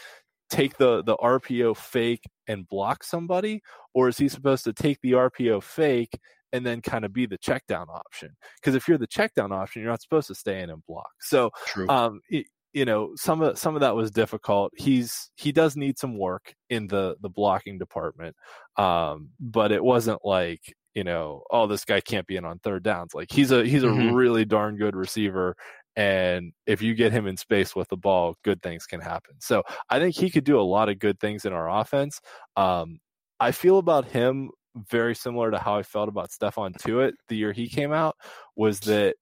take the the RPO fake and block somebody or is he supposed to take the RPO fake and then kind of be the check down option because if you're the check down option you're not supposed to stay in and block so True. um it, you know some of some of that was difficult he's he does need some work in the the blocking department um but it wasn't like you know, oh, this guy can't be in on third downs. Like he's a he's a mm-hmm. really darn good receiver. And if you get him in space with the ball, good things can happen. So I think he could do a lot of good things in our offense. Um, I feel about him very similar to how I felt about Stephon Tuitt the year he came out, was that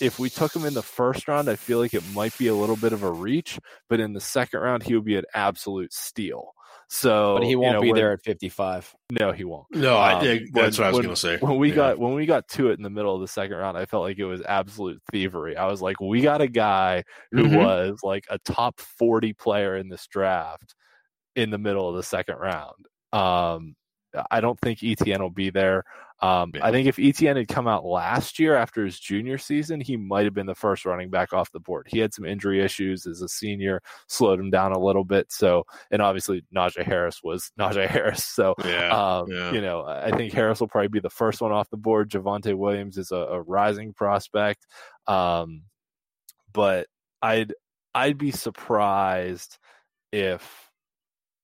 if we took him in the first round, I feel like it might be a little bit of a reach, but in the second round, he would be an absolute steal. So,
but he won't
you know,
be there at 55.
No, he won't.
No, I
Um,
think that's
when-
what I was going to say.
When we
Yeah.
got when we got to it in the middle of the second round, I felt like it was absolute thievery. I was like, we got a guy who
Mhm.
was like a top forty player in this draft in the middle of the second round. Um, I don't think Etienne will be there. Um,
Yeah.
I think if Etienne had come out last year after his junior season, he might have been the first running back off the board. He had some injury issues as a senior, slowed him down a little bit. So, and obviously Najee Harris was Najee Harris. So,
yeah,
um,
yeah.
You know, I think Harris will probably be the first one off the board. Javonte Williams is a, a rising prospect, um, but I'd I'd be surprised if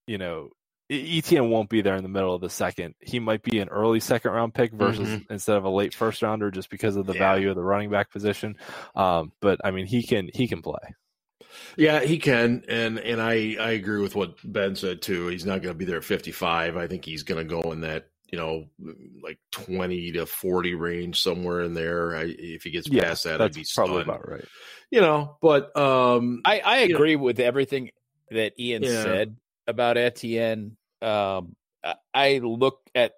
you know Etienne won't be there in the middle of the second. He might be an early second round pick versus instead of a late first rounder, just because of the
Mm-hmm. Yeah.
value of the running back position. Um, but I mean, he can he can play.
Yeah, he can, and and I I agree with what Ben said too. He's not going to be there at 55. I think he's going to go in that you know like 20 to 40 range somewhere in there. I, if he gets
Yeah,
past that, I'd be
probably
stunned.
about right.
You know, but um,
I, I
You know-
agree with everything that Ian
Yeah.
said about Etienne. Um, I- I look at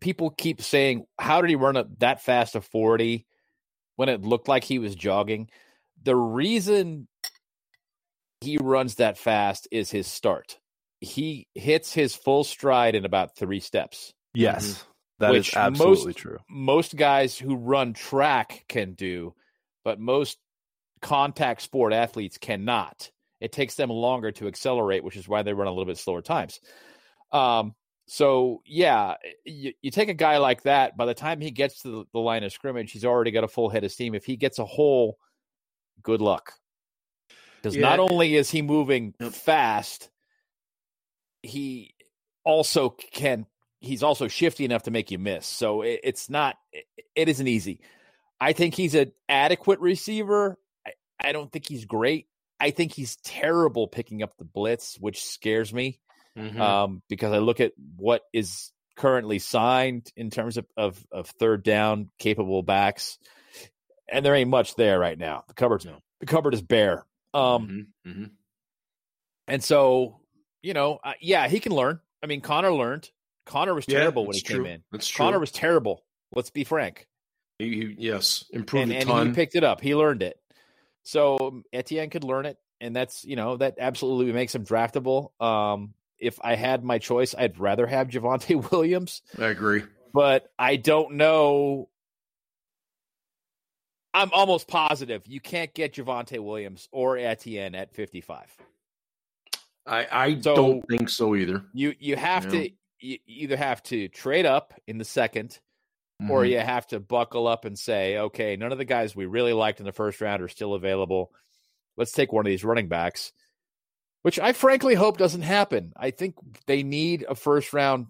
people keep saying, "How did he run up that fast a 40 when it looked like he was jogging?" The reason he runs that fast is his start. He hits his full stride in about three steps.
Yes, that is
Which
absolutely
most-
true.
Most guys who run track can do, but most contact sport athletes cannot. It takes them longer to accelerate, which is why they run a little bit slower times. Um, so yeah, you, you take a guy like that. By the time he gets to the, the line of scrimmage, he's already got a full head of steam. If he gets a hole, good luck. Because not only is he moving
Yep.
fast, he also can. He's also shifty enough to make you miss. So it, it's not. It, it isn't easy. I think he's an adequate receiver. I, I don't think he's great. I think he's terrible picking up the blitz, which scares me
mhm.
um, because I look at what is currently signed in terms of, of, of third down capable backs, and there ain't much there right now. The cupboard's
No.
the cupboard is bare. Um,
Mhm, mhm.
and so you know, uh, yeah, he can learn. I mean, Conner learned. Conner was
Yeah,
terrible when he
that's
came in.
That's true.
Conner was terrible. Let's be frank.
He- he- yes, improved
and,
a
and he picked it up. He learned it. So um, Etienne could learn it, and that's you know that absolutely makes him draftable. Um, if I had my choice, I'd rather have Javonte Williams,
I agree.
but I don't know. I'm almost positive you can't get Javonte Williams or Etienne at 55.
I I
So-
don't think so either.
You you have
Yeah.
to you either have to trade up in the second or
Mhm.
you have to buckle up and say, okay, none of the guys we really liked in the first round are still available. Let's take one of these running backs, which I frankly hope doesn't happen. I think they need a first round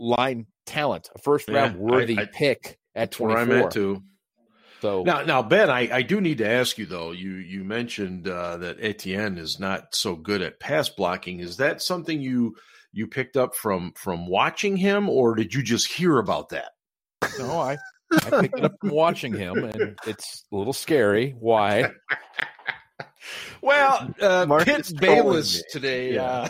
line talent, a first round
Yeah,
worthy
I- I-
pick at
That's where I'm
24.
at too.
So
Now, now, Ben, I, I do need to ask you though. You you mentioned uh, that Etienne is not so good at pass blocking. Is that something you you picked up from from watching him, or did you just hear about that?
no, I, I picked it up from watching him, and it's a little scary. Why?
Well, uh,
Mark
Pitt
is
Bayless today
Yeah.
uh,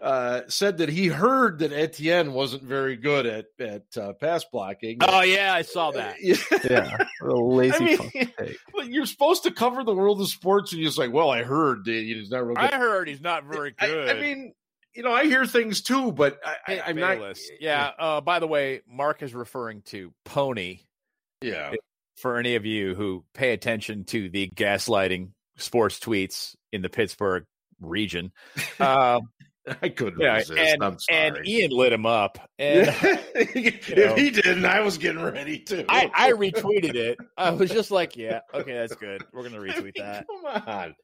uh, said that he heard that Etienne wasn't very good at at uh, pass blocking.
Oh yeah, I saw that.
Yeah.
Yeah, a lazy
I mean,
fucking take.
well, you're supposed to cover the world of sports, and you're just like, well, I heard that he's not real good.
I heard he's not very good.
I, mean, you know, I hear things too, but I, I, I'm
Bayless.
not.
Yeah. Uh, by the way, Mark is referring to Pony.
yeah.
For any of you who pay attention to the gaslighting sports tweets in the Pittsburgh region, um,
I couldn't
yeah,
resist.
and and Ian lit him up, and
if
know.
he didn't, I was getting ready to.
I, I retweeted it. I was just like, "Yeah, okay, that's good. We're gonna retweet that."
Come on.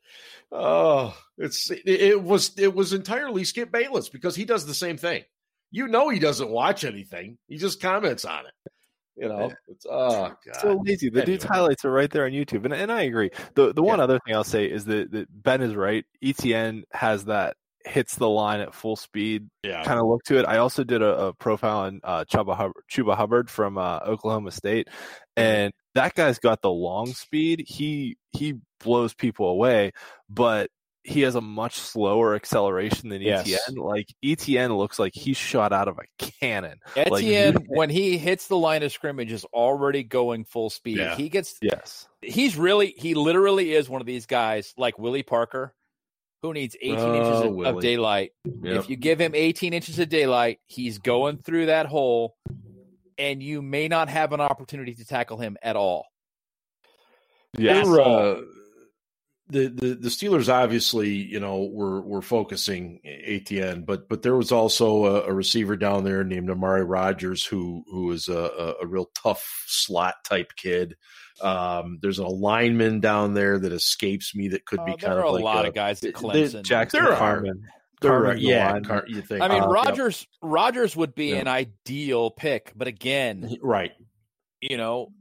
Oh, it's it, it was it was entirely Skip Bayless because he does the same thing. You know, he doesn't watch anything; he just comments on it. You know, it's oh
so lazy. The dude's highlights are right there on YouTube, and and I agree. The the one other thing I'll say is that, that Ben is right. Etienne has that hits the line at full speed
Yeah.
kind of look to it. I also did a, a profile on uh, Chuba Hubbard, Chuba Hubbard from uh, Oklahoma State, and that guy's got the long speed. He he blows people away, but he has a much slower acceleration than
Yes.
Etienne. Like Etienne looks like he's shot out of a cannon. Like,
when he hits the line of scrimmage, is already going full speed.
Yeah.
He gets
Yes.
he's really he literally is one of these guys like Willie Parker who needs 18 inches
Oh,
of, of daylight.
Yep.
If you give him 18 inches of daylight, he's going through that hole and you may not have an opportunity to tackle him at all.
Yes.
They're, the, the the Steelers obviously, you know, were were focusing Etienne, but but there was also a, a receiver down there named Amari Rogers who who is a, a, a real tough slot type kid. Um, there's a lineman down there that escapes me that could be
Uh,
kind
there are
of
a lot
a,
of guys at
the-
Clemson.
Jackson
There are. Carman. are-
Carman's
yeah,
line.
Car- you think
I mean,
Uh,
Rogers Rogers would be
Yeah.
an ideal pick, but again,
right?
you know,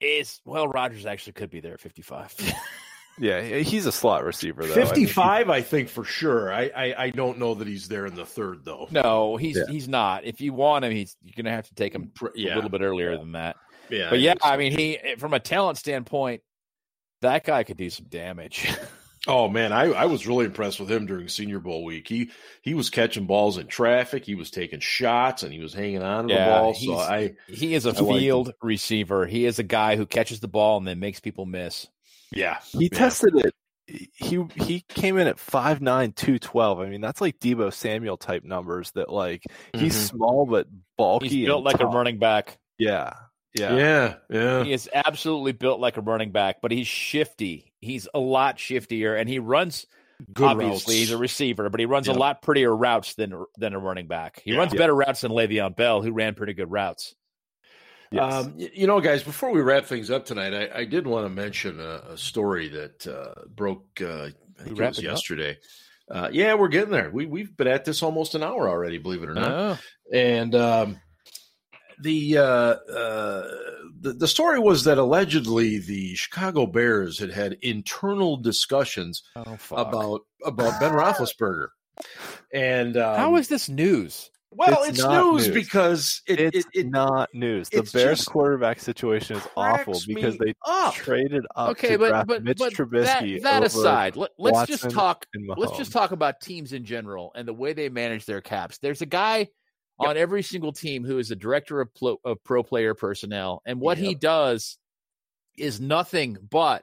is well, Rogers actually could be there at 55.
Yeah, he's a slot receiver though. I mean,
Fifty five, I think for sure. I, I I don't know that he's there in the third though.
no, he's
Yeah.
he's not. If you want him, he's you're gonna have to take him
Pr-
a
Yeah,
little bit earlier than that.
yeah,
But yeah. I mean, he from a talent standpoint, that guy could do some damage.
Oh man, I, I was really impressed with him during Senior Bowl week. He he was catching balls in traffic, he was taking shots, and he was hanging on to
Yeah,
the ball. So I
he is a
I like
field receiver. He is a guy who catches the ball and then makes people miss.
Yeah,
He
Yeah.
tested it. He he came in at 5'9", 212. I mean, that's like Deebo Samuel type numbers. That like he's
Mhm.
small but bulky.
He's built
and
like a running back.
Yeah, yeah,
yeah, yeah,
He is absolutely built like a running back, but he's shifty. He's a lot shiftier, and he runs.
Good
obviously,
routes.
he's a receiver, but he runs
Yep.
a lot prettier routes than than a running back. He
Yeah.
runs
Yeah.
better routes than Le'Veon Bell, who ran pretty good routes.
Yes.
Um, you know, guys, before we wrap things up tonight, I, I did want to mention a, a story that uh, broke. Uh, I think it was yesterday. Uh, yeah, we're getting there. We we've been at this almost an hour already, believe it or not.
Oh.
and um, the uh, uh, the the story was that allegedly the Chicago Bears had had internal discussions
Oh,
about about Ben Roethlisberger, and um,
How is this news?
Well,
It's
it's, news,
news.
because it,
it's
it, it
not news. The
it's
Bears
just
quarterback situation is awful because they
up.
traded up
Okay,
to
but
draft
but,
Mitch
but
Trubisky.
that, that aside, let, let's just talk. Let's just talk about teams in general and the way they manage their caps. There's a guy on every single team who is a director of, plo- of pro player personnel, and what he does is nothing but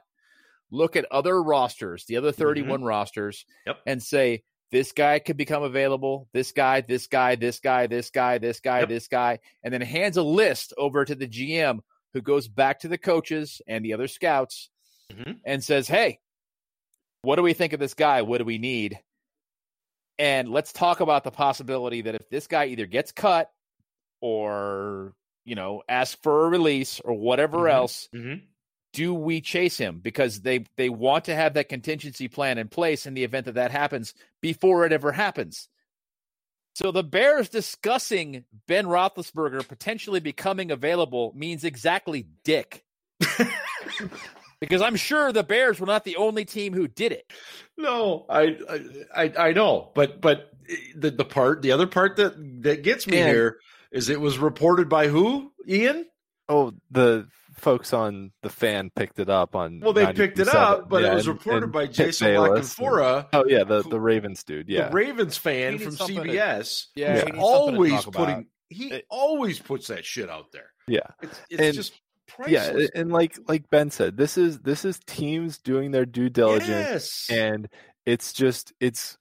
look at other rosters, the other mm-hmm. 31 rosters,
Yep.
and say this guy could become available. This guy, this guy, this guy, this guy, this guy,
Yep.
this guy, and then hands a list over to the GM who goes back to the coaches and the other scouts
Mhm.
and says, "Hey, what do we think of this guy? What do we need?" And let's talk about the possibility that if this guy either gets cut or you know asks for a release or whatever
Mhm.
else,
Mhm.
Do we chase him because they they want to have that contingency plan in place in the event that that happens before it ever happens. So the Bears discussing Ben Roethlisberger potentially becoming available means exactly dick. because I'm sure the Bears were not the only team who did it.
No, I, I I I know, but but the the part the other part that that gets me
And-
here is it was reported by who Ian.
Oh, the folks on the fan picked it up on.
Well, they picked it up, but
Yeah,
it was reported
and
by Jason
Bayless and-
La Canfora,
Oh yeah, the the Ravens dude. Yeah,
the Ravens fan from
needs something to-
CBS.
Yeah,
he needs
something to
always
talk about.
putting he
It-
always puts that shit out there.
yeah.
It's it's
And-
just
yeah and like like ben said this is this is teams doing their due diligence
yes.
and it's just it's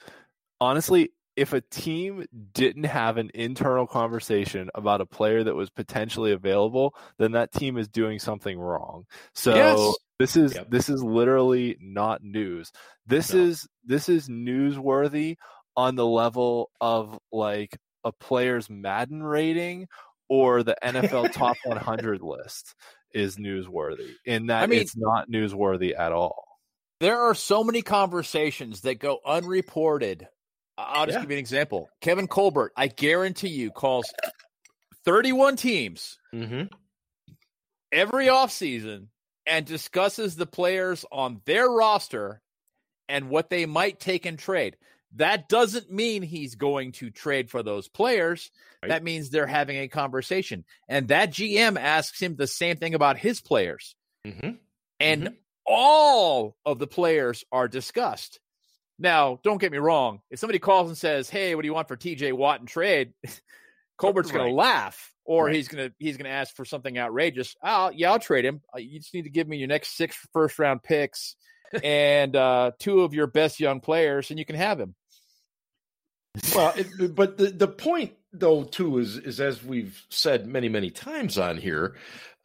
honestly if a team didn't have an internal conversation about a player that was potentially available then that team is doing something wrong so
Yes.
this is
Yep.
this is literally not news this
No.
is this is newsworthy on the level of like a player's madden rating or the NFL top 100 list is newsworthy in that
I mean-
it's not newsworthy at all.
There are so many conversations that go unreported. I'll just
Yeah.
give you an example. Kevin Colbert, I guarantee you, calls 31 teams
hmm
every offseason and discusses the players on their roster and what they might take in trade. That doesn't mean he's going to trade for those players.
Right.
That means they're having a conversation. And that GM asks him the same thing about his players.
Mm-hmm.
And
Mhm.
all of the players are discussed. Now, don't get me wrong. If somebody calls and says, "Hey, what do you want for TJ Watt and trade?" Colbert's going
Right.
to laugh, or
Right.
he's going to he's going to ask for something outrageous. Oh, yeah, I'll trade him. Uh, You just need to give me your next six first round picks and uh, two of your best young players, and you can have him.
Well, it, but the the point though too is is as we've said many many times on here,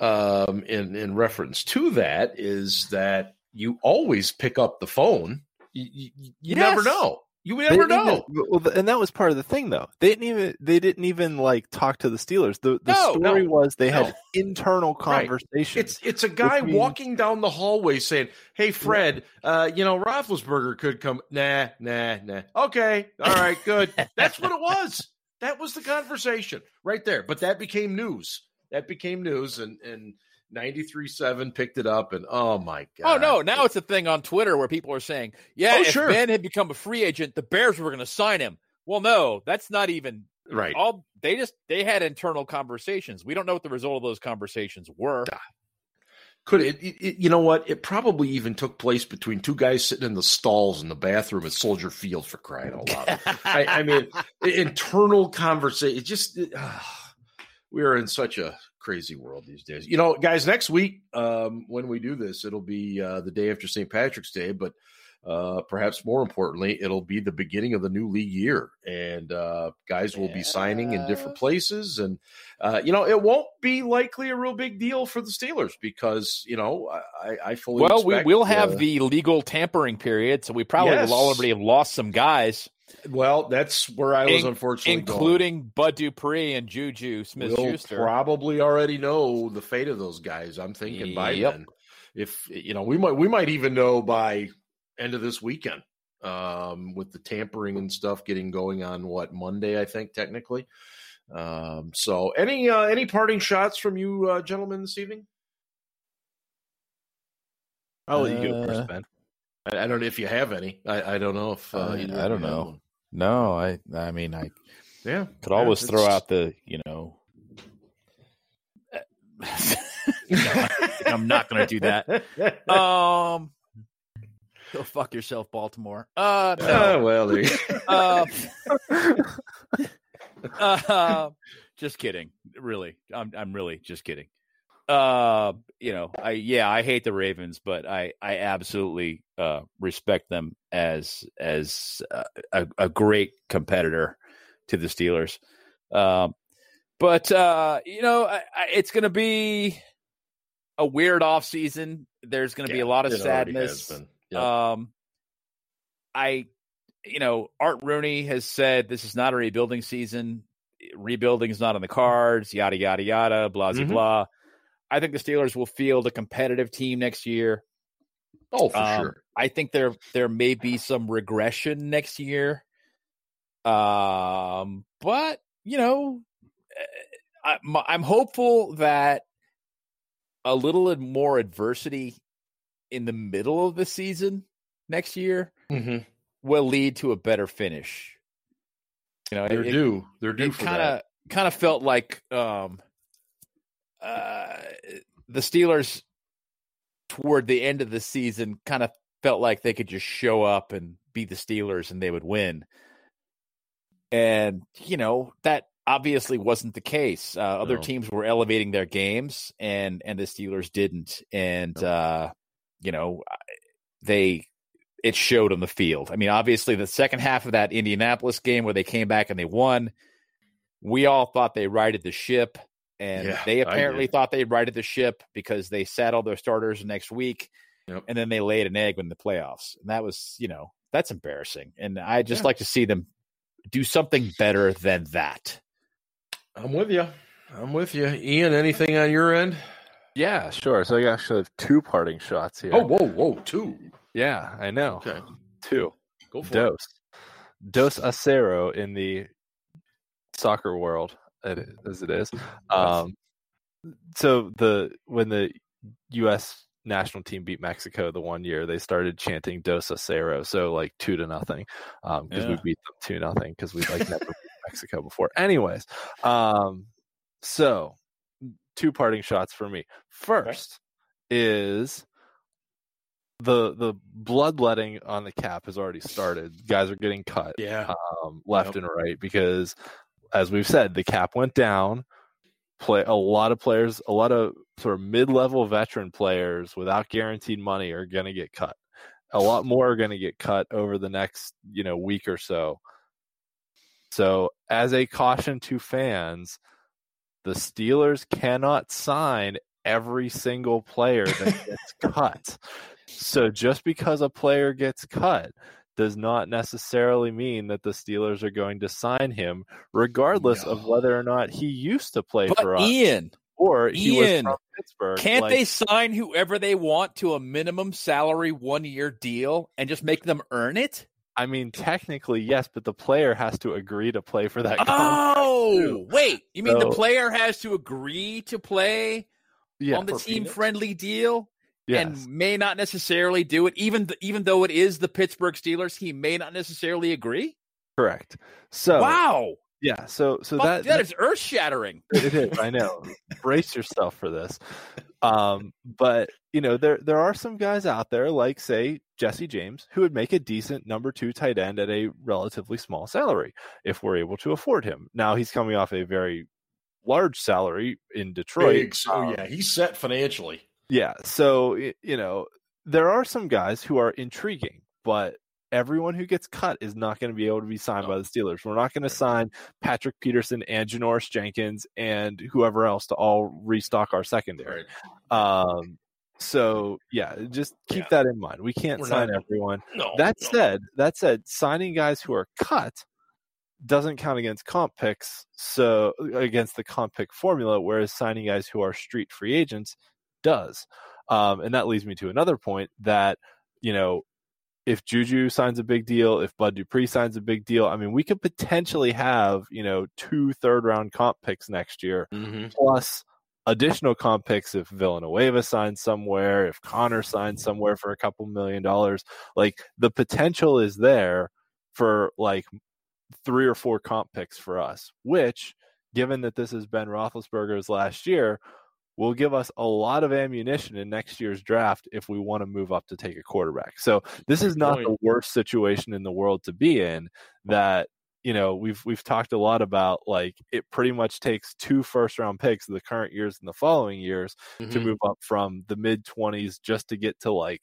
um, in in reference to that is that you always pick up the phone. You, you, you never know. You never know.
even- well, and that was part of the thing, though. They didn't even they didn't even like talk to the Steelers. The the
No,
story
no,
was they
no.
had internal
Right.
conversations.
It's it's a guy
means-
walking down the hallway saying, "Hey, Fred, uh, you know Roethlisberger could come." Nah, nah, nah. Okay, all right, good. That's what it was. That was the conversation right there. But that became news. That became news, and and ninety three seven picked it up, and oh my god!
Oh no! Now it's a thing on Twitter where people are saying, "Yeah,
Oh,
if
sure.
Ben had become a free agent, the Bears were going to sign him." Well, no, that's not even
right.
all. They just they had internal conversations. We don't know what the result of those conversations were.
Could it, it, You know what? It probably even took place between two guys sitting in the stalls in the bathroom at Soldier Field for crying out loud. I, I mean, internal conversation. It just it, ah, we are in such a crazy world these days. You know, guys. Next week, um, when we do this, it'll be uh, the day after St. Patrick's Day, but uh, perhaps more importantly, it'll be the beginning of the new league year, and uh, guys will be signing in different places. And uh, you know, it won't be likely a real big deal for the Steelers because you know I, I fully
Well, we will have
uh,
the legal tampering period, so we probably
Yes.
will already have lost some guys,
well. That's where I was
In-
unfortunately going.
including Bud Dupree and Juju Smith
we'll
Schuster.
probably already know the fate of those guys. I'm thinking by then, if you know, we might we might even know by end of this weekend um, with the tampering and stuff getting going on what Monday, I think technically. Um, so, any uh, any parting shots from you uh, gentlemen this evening?
I'll let you go
Uh,
first, Ben.
I, I don't know if you have any. I, I don't know if uh,
Uh, I don't know.
one.
no, I I mean I
Yeah,
could always throw out the you know. No, I- I'm not going to do that. Um, go fuck yourself, Baltimore. Uh, no.
Ah, well, there
Uh, uh, just kidding. Really, I'm I'm really just kidding. Uh, you know, I yeah, I hate the Ravens, but I I absolutely uh respect them as as uh, a a great competitor to the Steelers. Um, but uh, you know, I, I, it's going to be a weird off season. There's going to be a lot of
It already has
sadness.
Yep.
Um, I, you know, Art Rooney has said this is not a rebuilding season. Rebuilding is not on the cards. Yada yada yada. Blah
Mhm.
blah. I think the Steelers will field a competitive team next year.
oh, for
Um,
sure.
I think there there may be some regression next year. Um, but you know, eh, I, my- I'm hopeful that a little more adversity in the middle of the season next year
hmm
will lead to a better finish. You know,
They're
it,
due. They're due
kind
that.
of kind of felt like um uh the Steelers toward the end of the season kind of felt like they could just show up and be the Steelers and they would win. And you know, that obviously wasn't the case. Uh, other
No.
teams were elevating their games and and the Steelers didn't and
No.
uh you know, they it showed on the field. I mean, obviously, the second half of that Indianapolis game where they came back and they won, we all thought they righted the ship, and
Yeah,
they apparently thought they'd righted the ship because they sat all their starters next week,
Yep.
and then they laid an egg in the playoffs, and that was, you know, that's embarrassing. And I just
Yeah.
like to see them do something better than that.
I'm with you. I'm with you. Ian, anything on your end?
Yeah, sure. So I actually have two parting shots here.
Oh, whoa, whoa, two.
yeah, I know.
Okay,
Two.
go for it.
Dos. Dos a cero in the soccer world, it- as it is. Um, so the when the U.S. national team beat Mexico the one year, they started chanting Dos a cero, so like two to nothing, because um, yeah. we beat them two nothing because we like never beat Mexico before. Anyways, um, so two parting shots for me. First okay. is the the bloodletting on the cap has already started. Guys are getting cut,
yeah,
um, left yep. and right because, as we've said, the cap went down. Play a lot of players, a lot of sort of mid level veteran players without guaranteed money are going to get cut. A lot more are going to get cut over the next you know week or so. So, as a caution to fans, the Steelers cannot sign every single player that gets cut. So just because a player gets cut does not necessarily mean that the Steelers are going to sign him, regardless no. of whether or not he used to play
but
for us.
Ian,
or he Ian, was from Pittsburgh.
Can't like, they sign whoever they want to a minimum salary one year deal and just make them earn it?
I mean, technically, yes, but the player has to agree to play for that.
Oh, wait! You mean so, the player has to agree to play yeah, on the team friendly deal? Yes. and may not necessarily do it, even th- even though it is the Pittsburgh Steelers. He may not necessarily agree.
Correct. So
wow.
Yeah, so so that
that is earth shattering.
It is. I know. Brace yourself for this. Um, but you know there there are some guys out there like say Jesse James who would make a decent number two tight end at a relatively small salary if we're able to afford him. Now he's coming off a very large salary in Detroit. Big,
so um, yeah, he's set financially.
Yeah. So, you know, there are some guys who are intriguing, but everyone who gets cut is not going to be able to be signed no. by the Steelers. We're not going to sign Patrick Peterson and Janoris Jenkins and whoever else to all restock our secondary. Right. Um, so yeah, just keep yeah. that in mind. We can't We're sign not, everyone. No, that no. said, that said, signing guys who are cut doesn't count against comp picks. So against the comp pick formula, whereas signing guys who are street free agents does. Um, and that leads me to another point that, you know, if Juju signs a big deal, if Bud Dupree signs a big deal, I mean, we could potentially have, you know, two third round comp picks next year, mm-hmm. plus additional comp picks if Villanueva signs somewhere, if Conner signs somewhere for a couple million dollars. Like the potential is there for like three or four comp picks for us, which, given that this has been Roethlisberger's last year, will give us a lot of ammunition in next year's draft if we want to move up to take a quarterback. So this is not the worst situation in the world to be in that you know we've we've talked a lot about like it pretty much takes two first round picks in the current years and the following years mm-hmm. to move up from the mid 20s just to get to like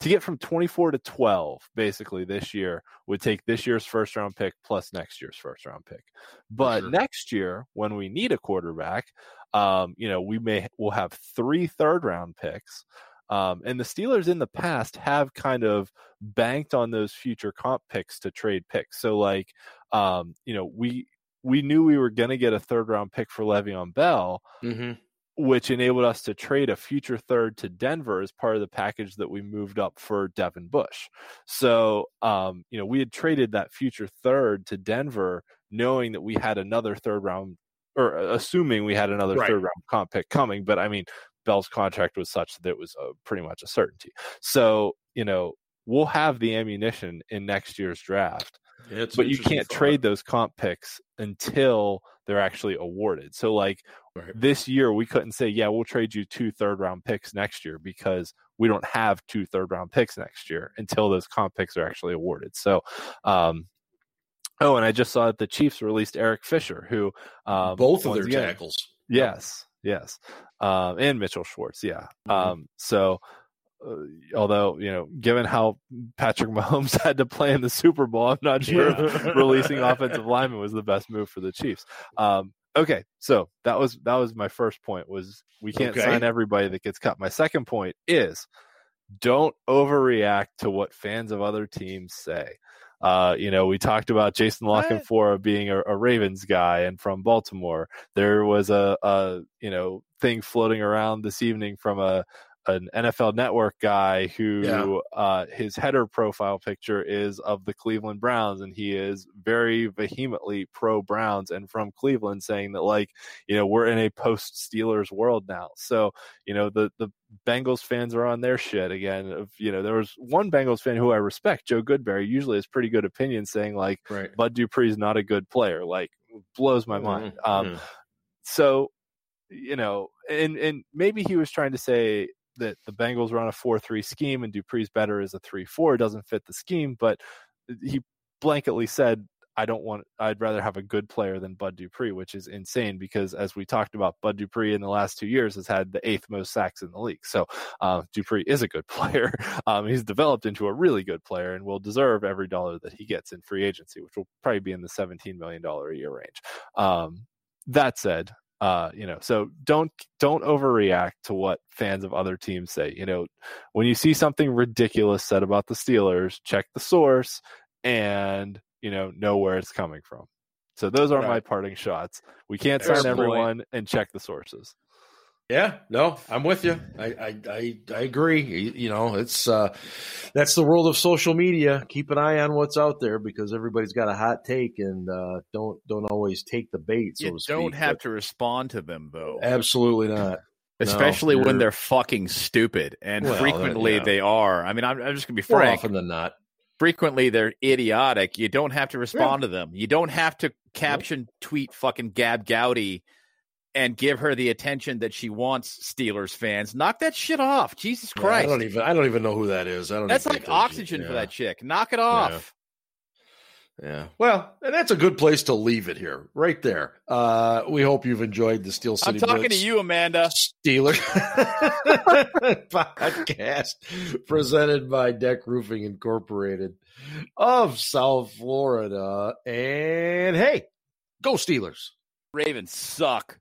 to get from 24 to 12 basically this year would take this year's first round pick plus next year's first round pick but sure. next year when we need a quarterback um, you know we may will have three third round picks um, and the Steelers in the past have kind of banked on those future comp picks to trade picks. So like, um, you know, we we knew we were going to get a third round pick for Le'Veon Bell, mm-hmm which enabled us to trade a future third to Denver as part of the package that we moved up for Devin Bush. So, um, you know, we had traded that future third to Denver, knowing that we had another third round, or uh, assuming we had another right. third round comp pick coming. But I mean, Bell's contract was such that it was a, pretty much a certainty. So, you know, we'll have the ammunition in next year's draft. Yeah, but you can't thought. trade those comp picks until they're actually awarded. So, like right. this year, we couldn't say, "Yeah, we'll trade you two third round picks next year," because we don't have two third round picks next year until those comp picks are actually awarded. So, um, oh, and I just saw that the Chiefs released Eric Fisher, who um,
both of their again, tackles.
Yes, yes, um, and Mitchell Schwartz. Yeah. Mm-hmm. Um, so uh, although you know, given how Patrick Mahomes had to play in the Super Bowl, I'm not sure releasing offensive lineman was the best move for the Chiefs. Um, okay, so that was that was my first point. Was we can't okay. sign everybody that gets cut. My second point is don't overreact to what fans of other teams say. Uh, you know, we talked about Jason La Canfora being a, a, Ravens guy and from Baltimore. There was a, a, you know thing floating around this evening from a an NFL Network guy who
Yeah.
uh, his header profile picture is of the Cleveland Browns, and he is very vehemently pro Browns and from Cleveland, saying that like you know we're in a post Steelers world now. So you know the the Bengals fans are on their shit again. Of you know there was one Bengals fan who I respect, Joe Goodberry, usually has pretty good opinions, saying like
Right.
Bud Dupree is not a good player. Like blows my mind.
Mhm.
Um,
Yeah.
so you know and and maybe he was trying to say that the Bengals run a 4-3 scheme and Dupree's better as a 3-4 doesn't fit the scheme but he blanketly said I don't want I'd rather have a good player than Bud Dupree which is insane because as we talked about Bud Dupree in the last 2 years has had the eighth most sacks in the league. So uh, Dupree is a good player. Um, he's developed into a really good player and will deserve every dollar that he gets in free agency which will probably be in the 17 million dollar a year range. Um, that said uh you know so don't don't overreact to what fans of other teams say you know when you see something ridiculous said about the steelers check the source and you know know where it's coming from. So those are my parting shots. We can't sign
point.
everyone and check the sources
Yeah, no, I'm with you. I, I, I, I agree. You, you know, it's uh, that's the world of social media. Keep an eye on what's out there because everybody's got a hot take, and uh, don't don't always take the bait. So
you don't have
but
to respond to them though.
Absolutely not.
especially
you're-
when they're fucking stupid and
Well,
frequently
yeah.
they are i mean i'm, I'm just gonna be frank.
More often than not.
frequently they're idiotic you don't have to respond to them you don't have to caption tweet fucking gab gowdy and give her the attention that she wants steelers fans knock that shit off jesus
Yeah, I
christ
don't even. I don't even know who that is. I don't.
that's like oxygen for that chick knock it off
Yeah. Well, and that's a good place to leave it here, right there. Uh, we hope you've enjoyed the Steel City.
i'm talking
Blitz
to you amanda
Steeler podcast presented by Deck Roofing Incorporated of South Florida. And hey, go Steelers.
ravens suck